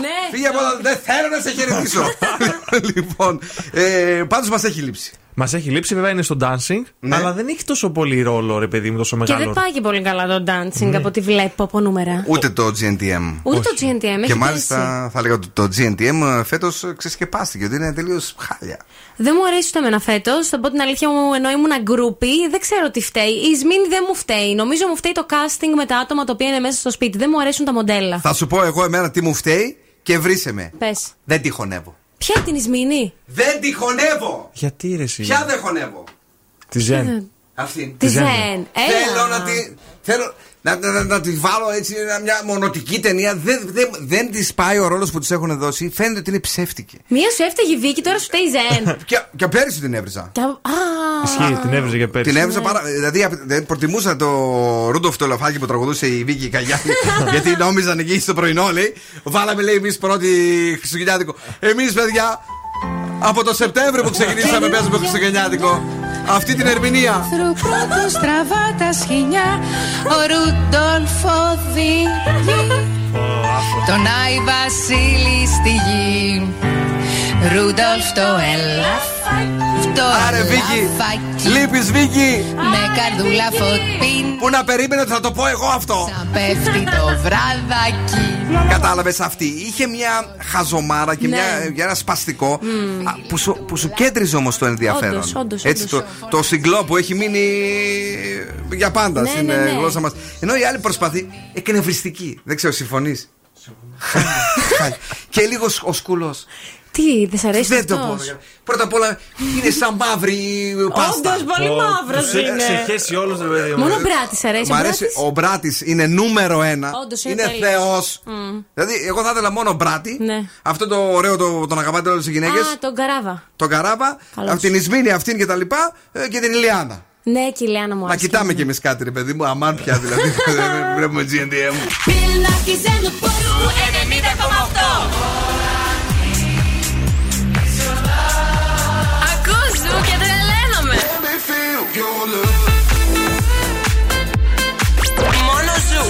Ναι. Φύγε από εδώ, δεν θέλω να σε χαιρετήσω. <laughs> λοιπόν, ε, πάντως μας έχει λείψει. Μας έχει λείψει, βέβαια είναι στο dancing, Ναι. αλλά δεν έχει τόσο πολύ ρόλο, ρε παιδί μου, τόσο Και μεγάλο. δεν πάει και πολύ καλά το dancing Ναι. από ό,τι βλέπω από νούμερα. Ούτε το GNTM. Ούτε το GNTM έχει Και πέσει. μάλιστα θα έλεγα ότι το GNTM φέτος ξεσκεπάστηκε, ότι είναι τελείως χάλια. Δεν μου αρέσει ούτε εμένα φέτος. Θα πω την αλήθεια μου, ενώ ήμουν γκρούπι, δεν ξέρω τι φταίει. Η Ισμήνη δεν μου φταίει. Νομίζω μου φταίει το casting με τα άτομα τα οποία είναι μέσα στο σπίτι. Δεν μου αρέσουν τα μοντέλα. Θα σου πω εγώ εμένα τι μου φταίει και βρήσε με. Πες. Δεν τη χωνεύω. Ποια είναι την Ισμήνη; Δεν τη χωνεύω! Γιατί ρε εσύ; Ποια δεν χωνεύω; Τη Ζεν. Αυτή. Τη Ζεν. Θέλω να τη. Θέλω να, να, να, να τη βάλω έτσι ένα- μια μονοτική ταινία. Δεν, δεν, δεν της πάει ο ρόλος που της έχουν δώσει. Φαίνεται ότι είναι ψεύτικη. Μία σου έφταιγε η Βίκη, τώρα σου φταίει η Ζεν. <laughs> Και, και πέρυσι την έβριζα. Και- Α, Ισχύει, την έβριζε για πέρυσι. Την έβριζα πάρα. Δηλαδή απ- δεν προτιμούσα το Ρούντοφ το λαφάκι που τραγουδούσε η Βίκη Καγιάννη. <laughs> γιατί νόμιζαν εκεί στο πρωινό, λέει. Βάλαμε, λέει, εμείς πρώτη Χριστουγεννιάτικο. Εμείς, παιδιά, από το Σεπτέμβριο που ξεκινήσαμε παίζουμε Χριστουγεννιάτικο. Αυτή την ερμηνεία. Άνθρωπο πρώτος στραβά τα σχοινιά. Ο Ρούντολφο οδηγεί Τον Άι Βασίλη στη γη Ρούντολφ το ελαφάκι Το Άρε, Βίκη. ελαφάκι Λείπεις, Βίκη. Με καρδούλα φωτεινή Που να περίμενε ότι θα το πω εγώ αυτό. Πέφτει το βραδάκι Κατάλαβες αυτή. Είχε μια χαζομάρα και Ναι. μια, ένα σπαστικό α, που, σου, που σου κέντριζε όμως το ενδιαφέρον. Όντως, όντως, Έτσι, όντως. το, το συγκλό που έχει μείνει για πάντα Ναι, στην ναι, ε, ναι. γλώσσα μας. Ενώ η άλλη προσπαθεί εκνευριστική. Δεν ξέρω, συμφωνείς; και λίγος σ- ο σκούλος. Τι, δεν σ' αρέσει Δεν αυτός; το πω. Πρώτα απ' όλα είναι σαν μαύρη πάστα. Όντως, πολύ μαύρος είναι. Σε χέσει όλο το παιδί Μόνο ο μπράτης αρέσει. Μ' αρέσει. Ο μπράτης είναι νούμερο ένα. Όντως, ε, είναι θεός. Mm. Δηλαδή, εγώ θα ήθελα μόνο μπράτη. Ναι. Αυτό το ωραίο το, τον αγαπάτε όλες οι γυναίκες. Α, τον καράβα. Τον καράβα. Από την Ισμήνη αυτήν και τα λοιπά. Ε, και την Ηλιάνα. Ναι, και η Ηλιάνα μου Να κοιτάμε κι εμείς κάτι, ρε παιδί μου. Αμάν πια δηλαδή. <laughs> Βλέπουμε GNDM. Πιλνάκι ζένου πόλου 90,8. Μόνο σου.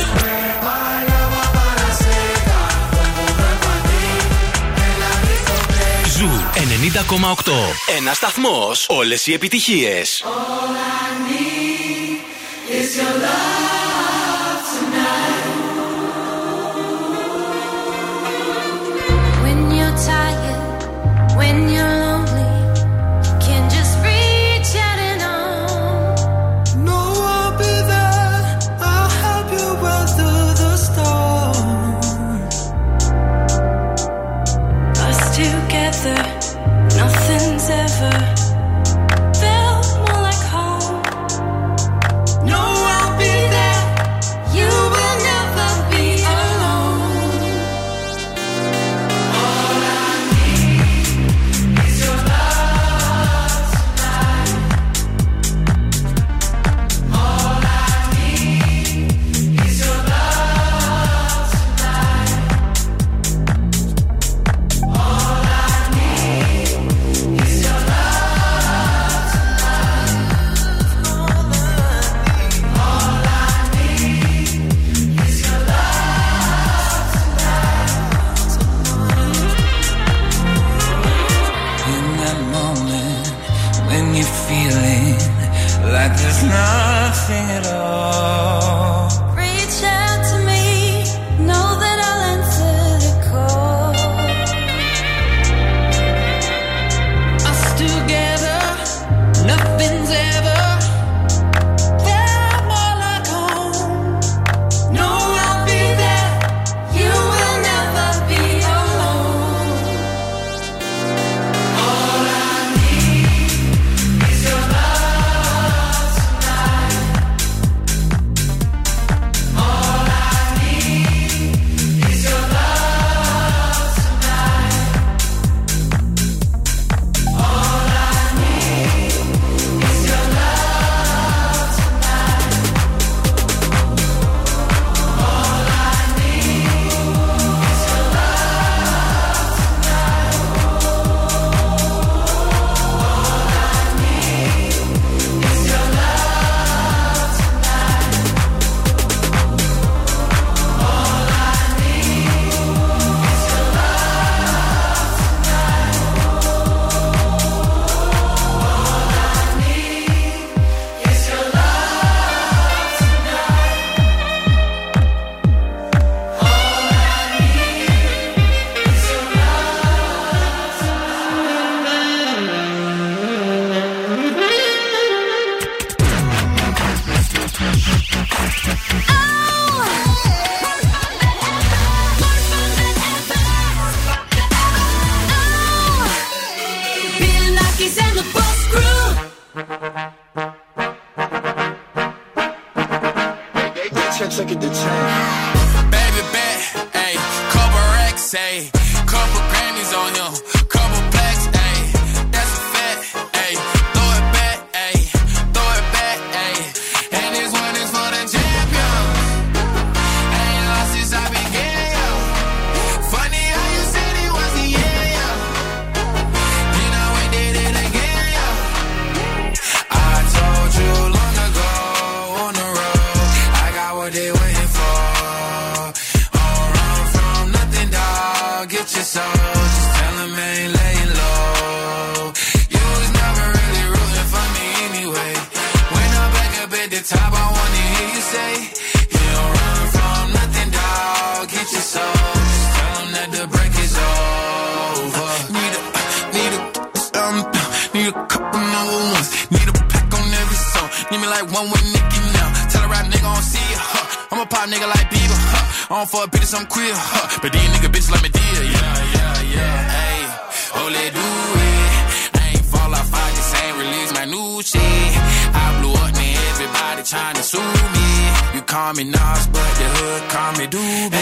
Ζου 90,8. Ένας σταθμός. Όλες οι επιτυχίες. Is your love say. Bitches, I'm queer, huh. But these nigga bitches like me dear, yeah, yeah, yeah. Hey, oh, let do it. I ain't fall off, I just ain't release my new shit. I blew up, man, everybody trying to sue me. You call me Nas, but the hood call me Doobie.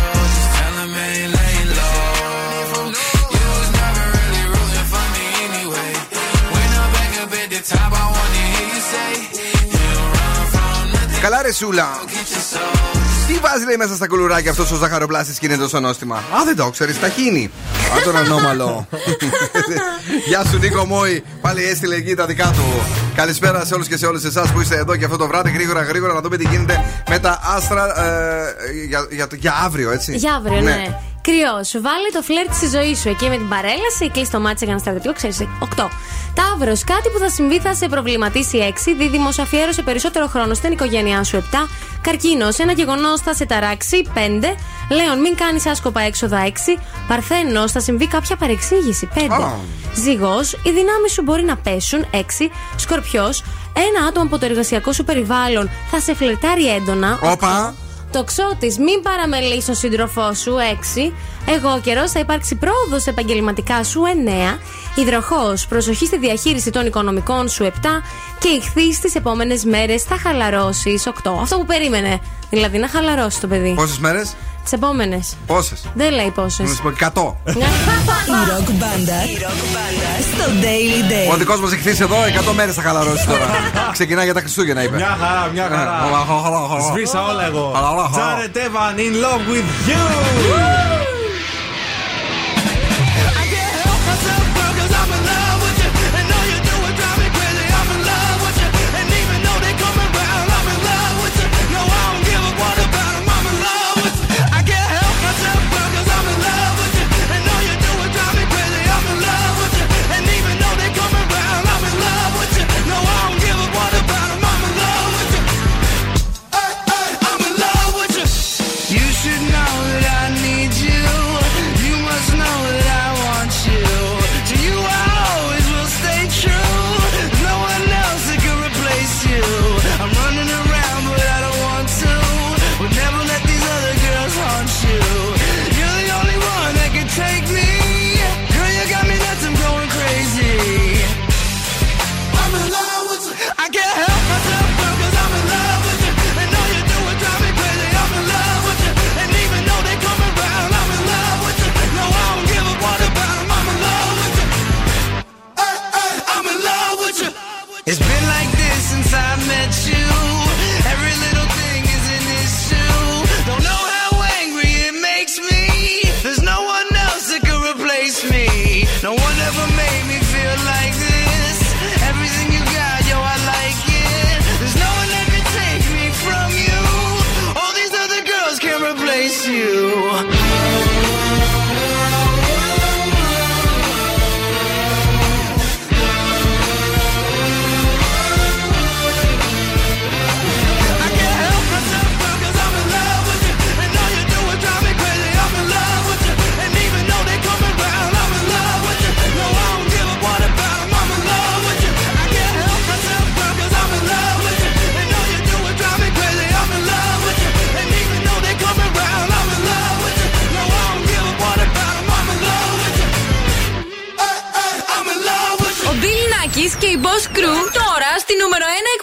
Καλά, ρε Σούλα. Get your soul, just Τι βάζει λέει μέσα στα κουλουράκια αυτός ο ζαχαροπλάστης και είναι τόσο νόστιμα. Α, δεν το ξέρεις, ταχύνει. Α, τον ανώμαλο. <laughs> Γεια σου, Νίκο Μόη. Πάλι έστειλε εκεί τα δικά του. Καλησπέρα σε όλους και σε όλες εσάς που είστε εδώ και αυτό το βράδυ. Γρήγορα, γρήγορα να δούμε τι γίνεται με τα άστρα ε, για, για, για αύριο, έτσι. Για αύριο, ναι. Κρυό, βάλε το φλερτ στη ζωή σου εκεί με την παρέλαση, κλείσει το μάτι για να στρατιωτικό, ξέρεις. 8. Ταύρος, κάτι που θα συμβεί θα σε προβληματίσει 6. Δίδυμο, αφιέρωσε περισσότερο χρόνο στην οικογένειά σου 7. Καρκίνος, ένα γεγονός θα σε ταράξει 5. Λέων, μην κάνεις άσκοπα έξοδα 6. Παρθένος, θα συμβεί κάποια παρεξήγηση 5. Α. Ζυγός, οι δυνάμεις σου μπορεί να πέσουν 6. Σκορπιός, ένα άτομο από το εργασιακό σου περιβάλλον θα σε φλερτάρει έντονα. Όπα. Τοξότη, μην παραμελείς τον σύντροφό σου 6. Εγώ καιρός θα υπάρξει πρόοδος σε επαγγελματικά σου 9. Υδροχός, προσοχή στη διαχείριση των οικονομικών σου 7. Και ηχθείς τι επόμενες μέρες θα χαλαρώσεις 8. Αυτό που περίμενε. Δηλαδή να χαλαρώσει το παιδί. Πόσες μέρες, Τις επόμενες. πόσες; Δεν λέει πόσες. Να σου πω 100. Η ροκ μπάντα στο Daily Day. Ο δικός μας ηχθή εδώ 100 μέρες θα χαλαρώσει τώρα. <laughs> Ξεκινάει για τα Χριστούγεννα, είπε. Μια χαρά, μια χαρά. Σβήσα όλα εγώ. Τζάρετ Εύαν in love with you. You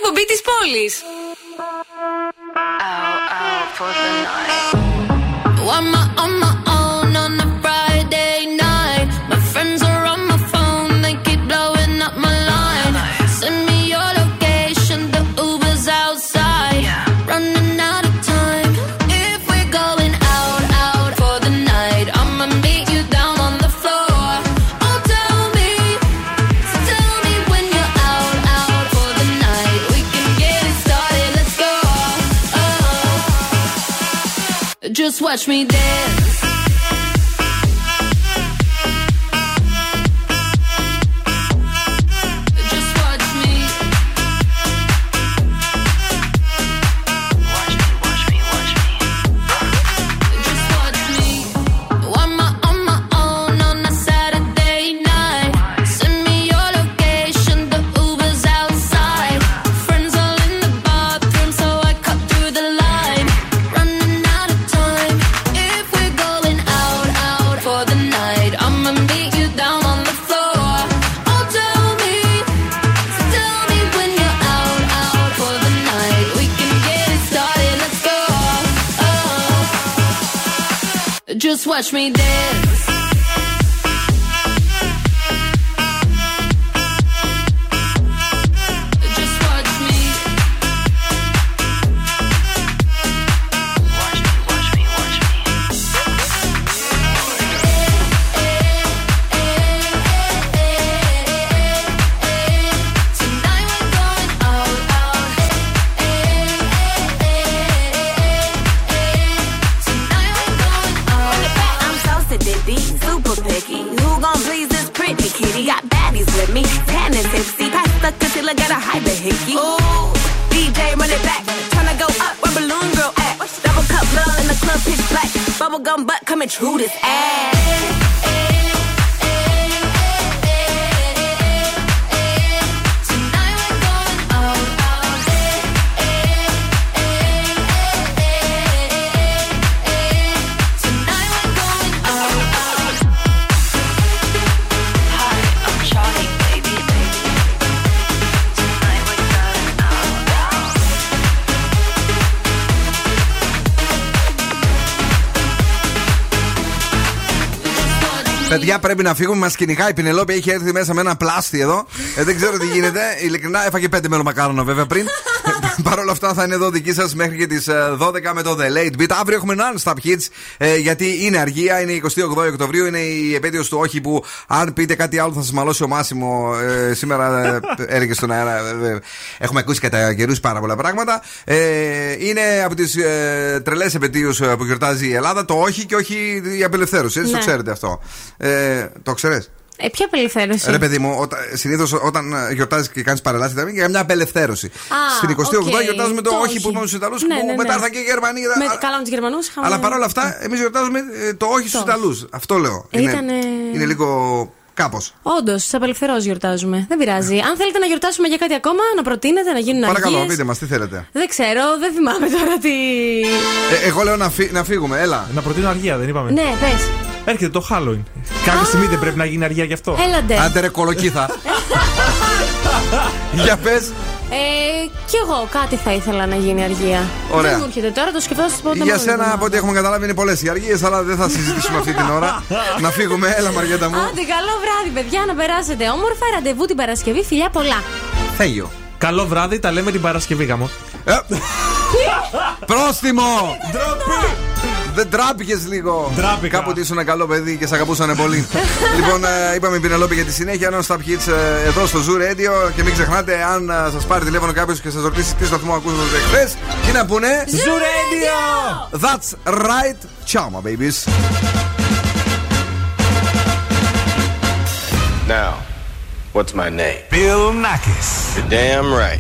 εκπομπή της πόλης. Watch me dance. Watch me dance. Παιδιά, πρέπει να φύγουμε. Μας κυνηγάει η Πινελόπη. Έχει έρθει μέσα με ένα πλάστη εδώ. Ε, δεν ξέρω τι <laughs> γίνεται. Ειλικρινά, έφαγε πέντε μελομακάρονα βέβαια πριν. Παρ' όλα αυτά θα είναι εδώ δική σας μέχρι και τις 12 με το The Late Beat. Αύριο έχουμε non-stop hits ε, γιατί είναι αργία. Είναι 28 Οκτωβρίου. Είναι η επέτειος του Όχι που αν πείτε κάτι άλλο θα σας μαλώσει ο Μάσιμο. Ε, σήμερα ε, <laughs> έλεγε στον αέρα. ε, έχουμε ακούσει κατά καιρούς πάρα πολλά πράγματα. Ε, είναι από τις ε, τρελές επαιτίους που γιορτάζει η Ελλάδα. Το Όχι και όχι η απελευθέρωση. Έτσι Ναι. το ξέρετε αυτό. Ε, το ξέρεις Ε, ποια απελευθέρωση; Ρε παιδί μου, συνήθως όταν γιορτάζεις και κάνεις παρελάσεις, ήταν για μια απελευθέρωση. Α, Στην 28 οκ. γιορτάζουμε το, Το όχι όχι. που είπαμε στους Ιταλούς, Ναι, που ναι, ναι. μετά ήρθαν και οι Γερμανοί. Με, Α- καλά με τους Γερμανούς είχαμε. Αλλά παρόλα αυτά, εμείς γιορτάζουμε ε, το όχι στους Το Ιταλούς. Αυτό λέω. Ε, ήτανε- είναι λίγο κάπως. Όντως, τι απελευθέρωση γιορτάζουμε. Δεν πειράζει. Αν θέλετε να γιορτάσουμε για κάτι ακόμα, να προτείνετε, να γίνουν Παρακαλώ, αργίες. πείτε μας τι θέλετε. Δεν ξέρω, δεν θυμάμαι τώρα τι. Ε, εγώ λέω να, φύ- να φύγουμε, έλα. Να προτείνω αργία, δεν είπαμε. Ναι, πες. Έρχεται το Halloween. Κάποια στιγμή δεν πρέπει να γίνει αργία γι' αυτό. Έλαντε. Άντε ρε κολοκύθα. <laughs> Για πες. Ε, κι εγώ κάτι θα ήθελα να γίνει αργία. Ωραία. Δεν μου έρχεται τώρα, το σκεφτόσαστε πότε Για σένα, από ό,τι έχουμε καταλάβει, είναι πολλές οι αργίες, αλλά δεν θα συζητήσουμε αυτή την ώρα. <laughs> να φύγουμε, έλα Μαριέτα μου. Άντε, καλό βράδυ, παιδιά, να περάσετε όμορφα. Ραντεβού την Παρασκευή, φιλιά πολλά. Θέλιο. Καλό βράδυ, τα λέμε την Παρασκευή γάμο. Πρόστιμο! Δεν τράπηκες λίγο. Τράπηκα. Κάποτε ήσουν ένα καλό παιδί και σε αγαπούσαν πολύ. <laughs> λοιπόν, ε, είπαμε η Πινελόπη για τη συνέχεια. Non stop hits ε, εδώ στο Zoo Radio. Και μην ξεχνάτε, αν σας πάρει τηλέφωνο κάποιος και σας ρωτήσει τι σταθμό ακούσατε χθε, τι να πούνε; Zoo Radio! That's right. Ciao, my babies. Now, what's my name? Bill Nackis. You're damn right.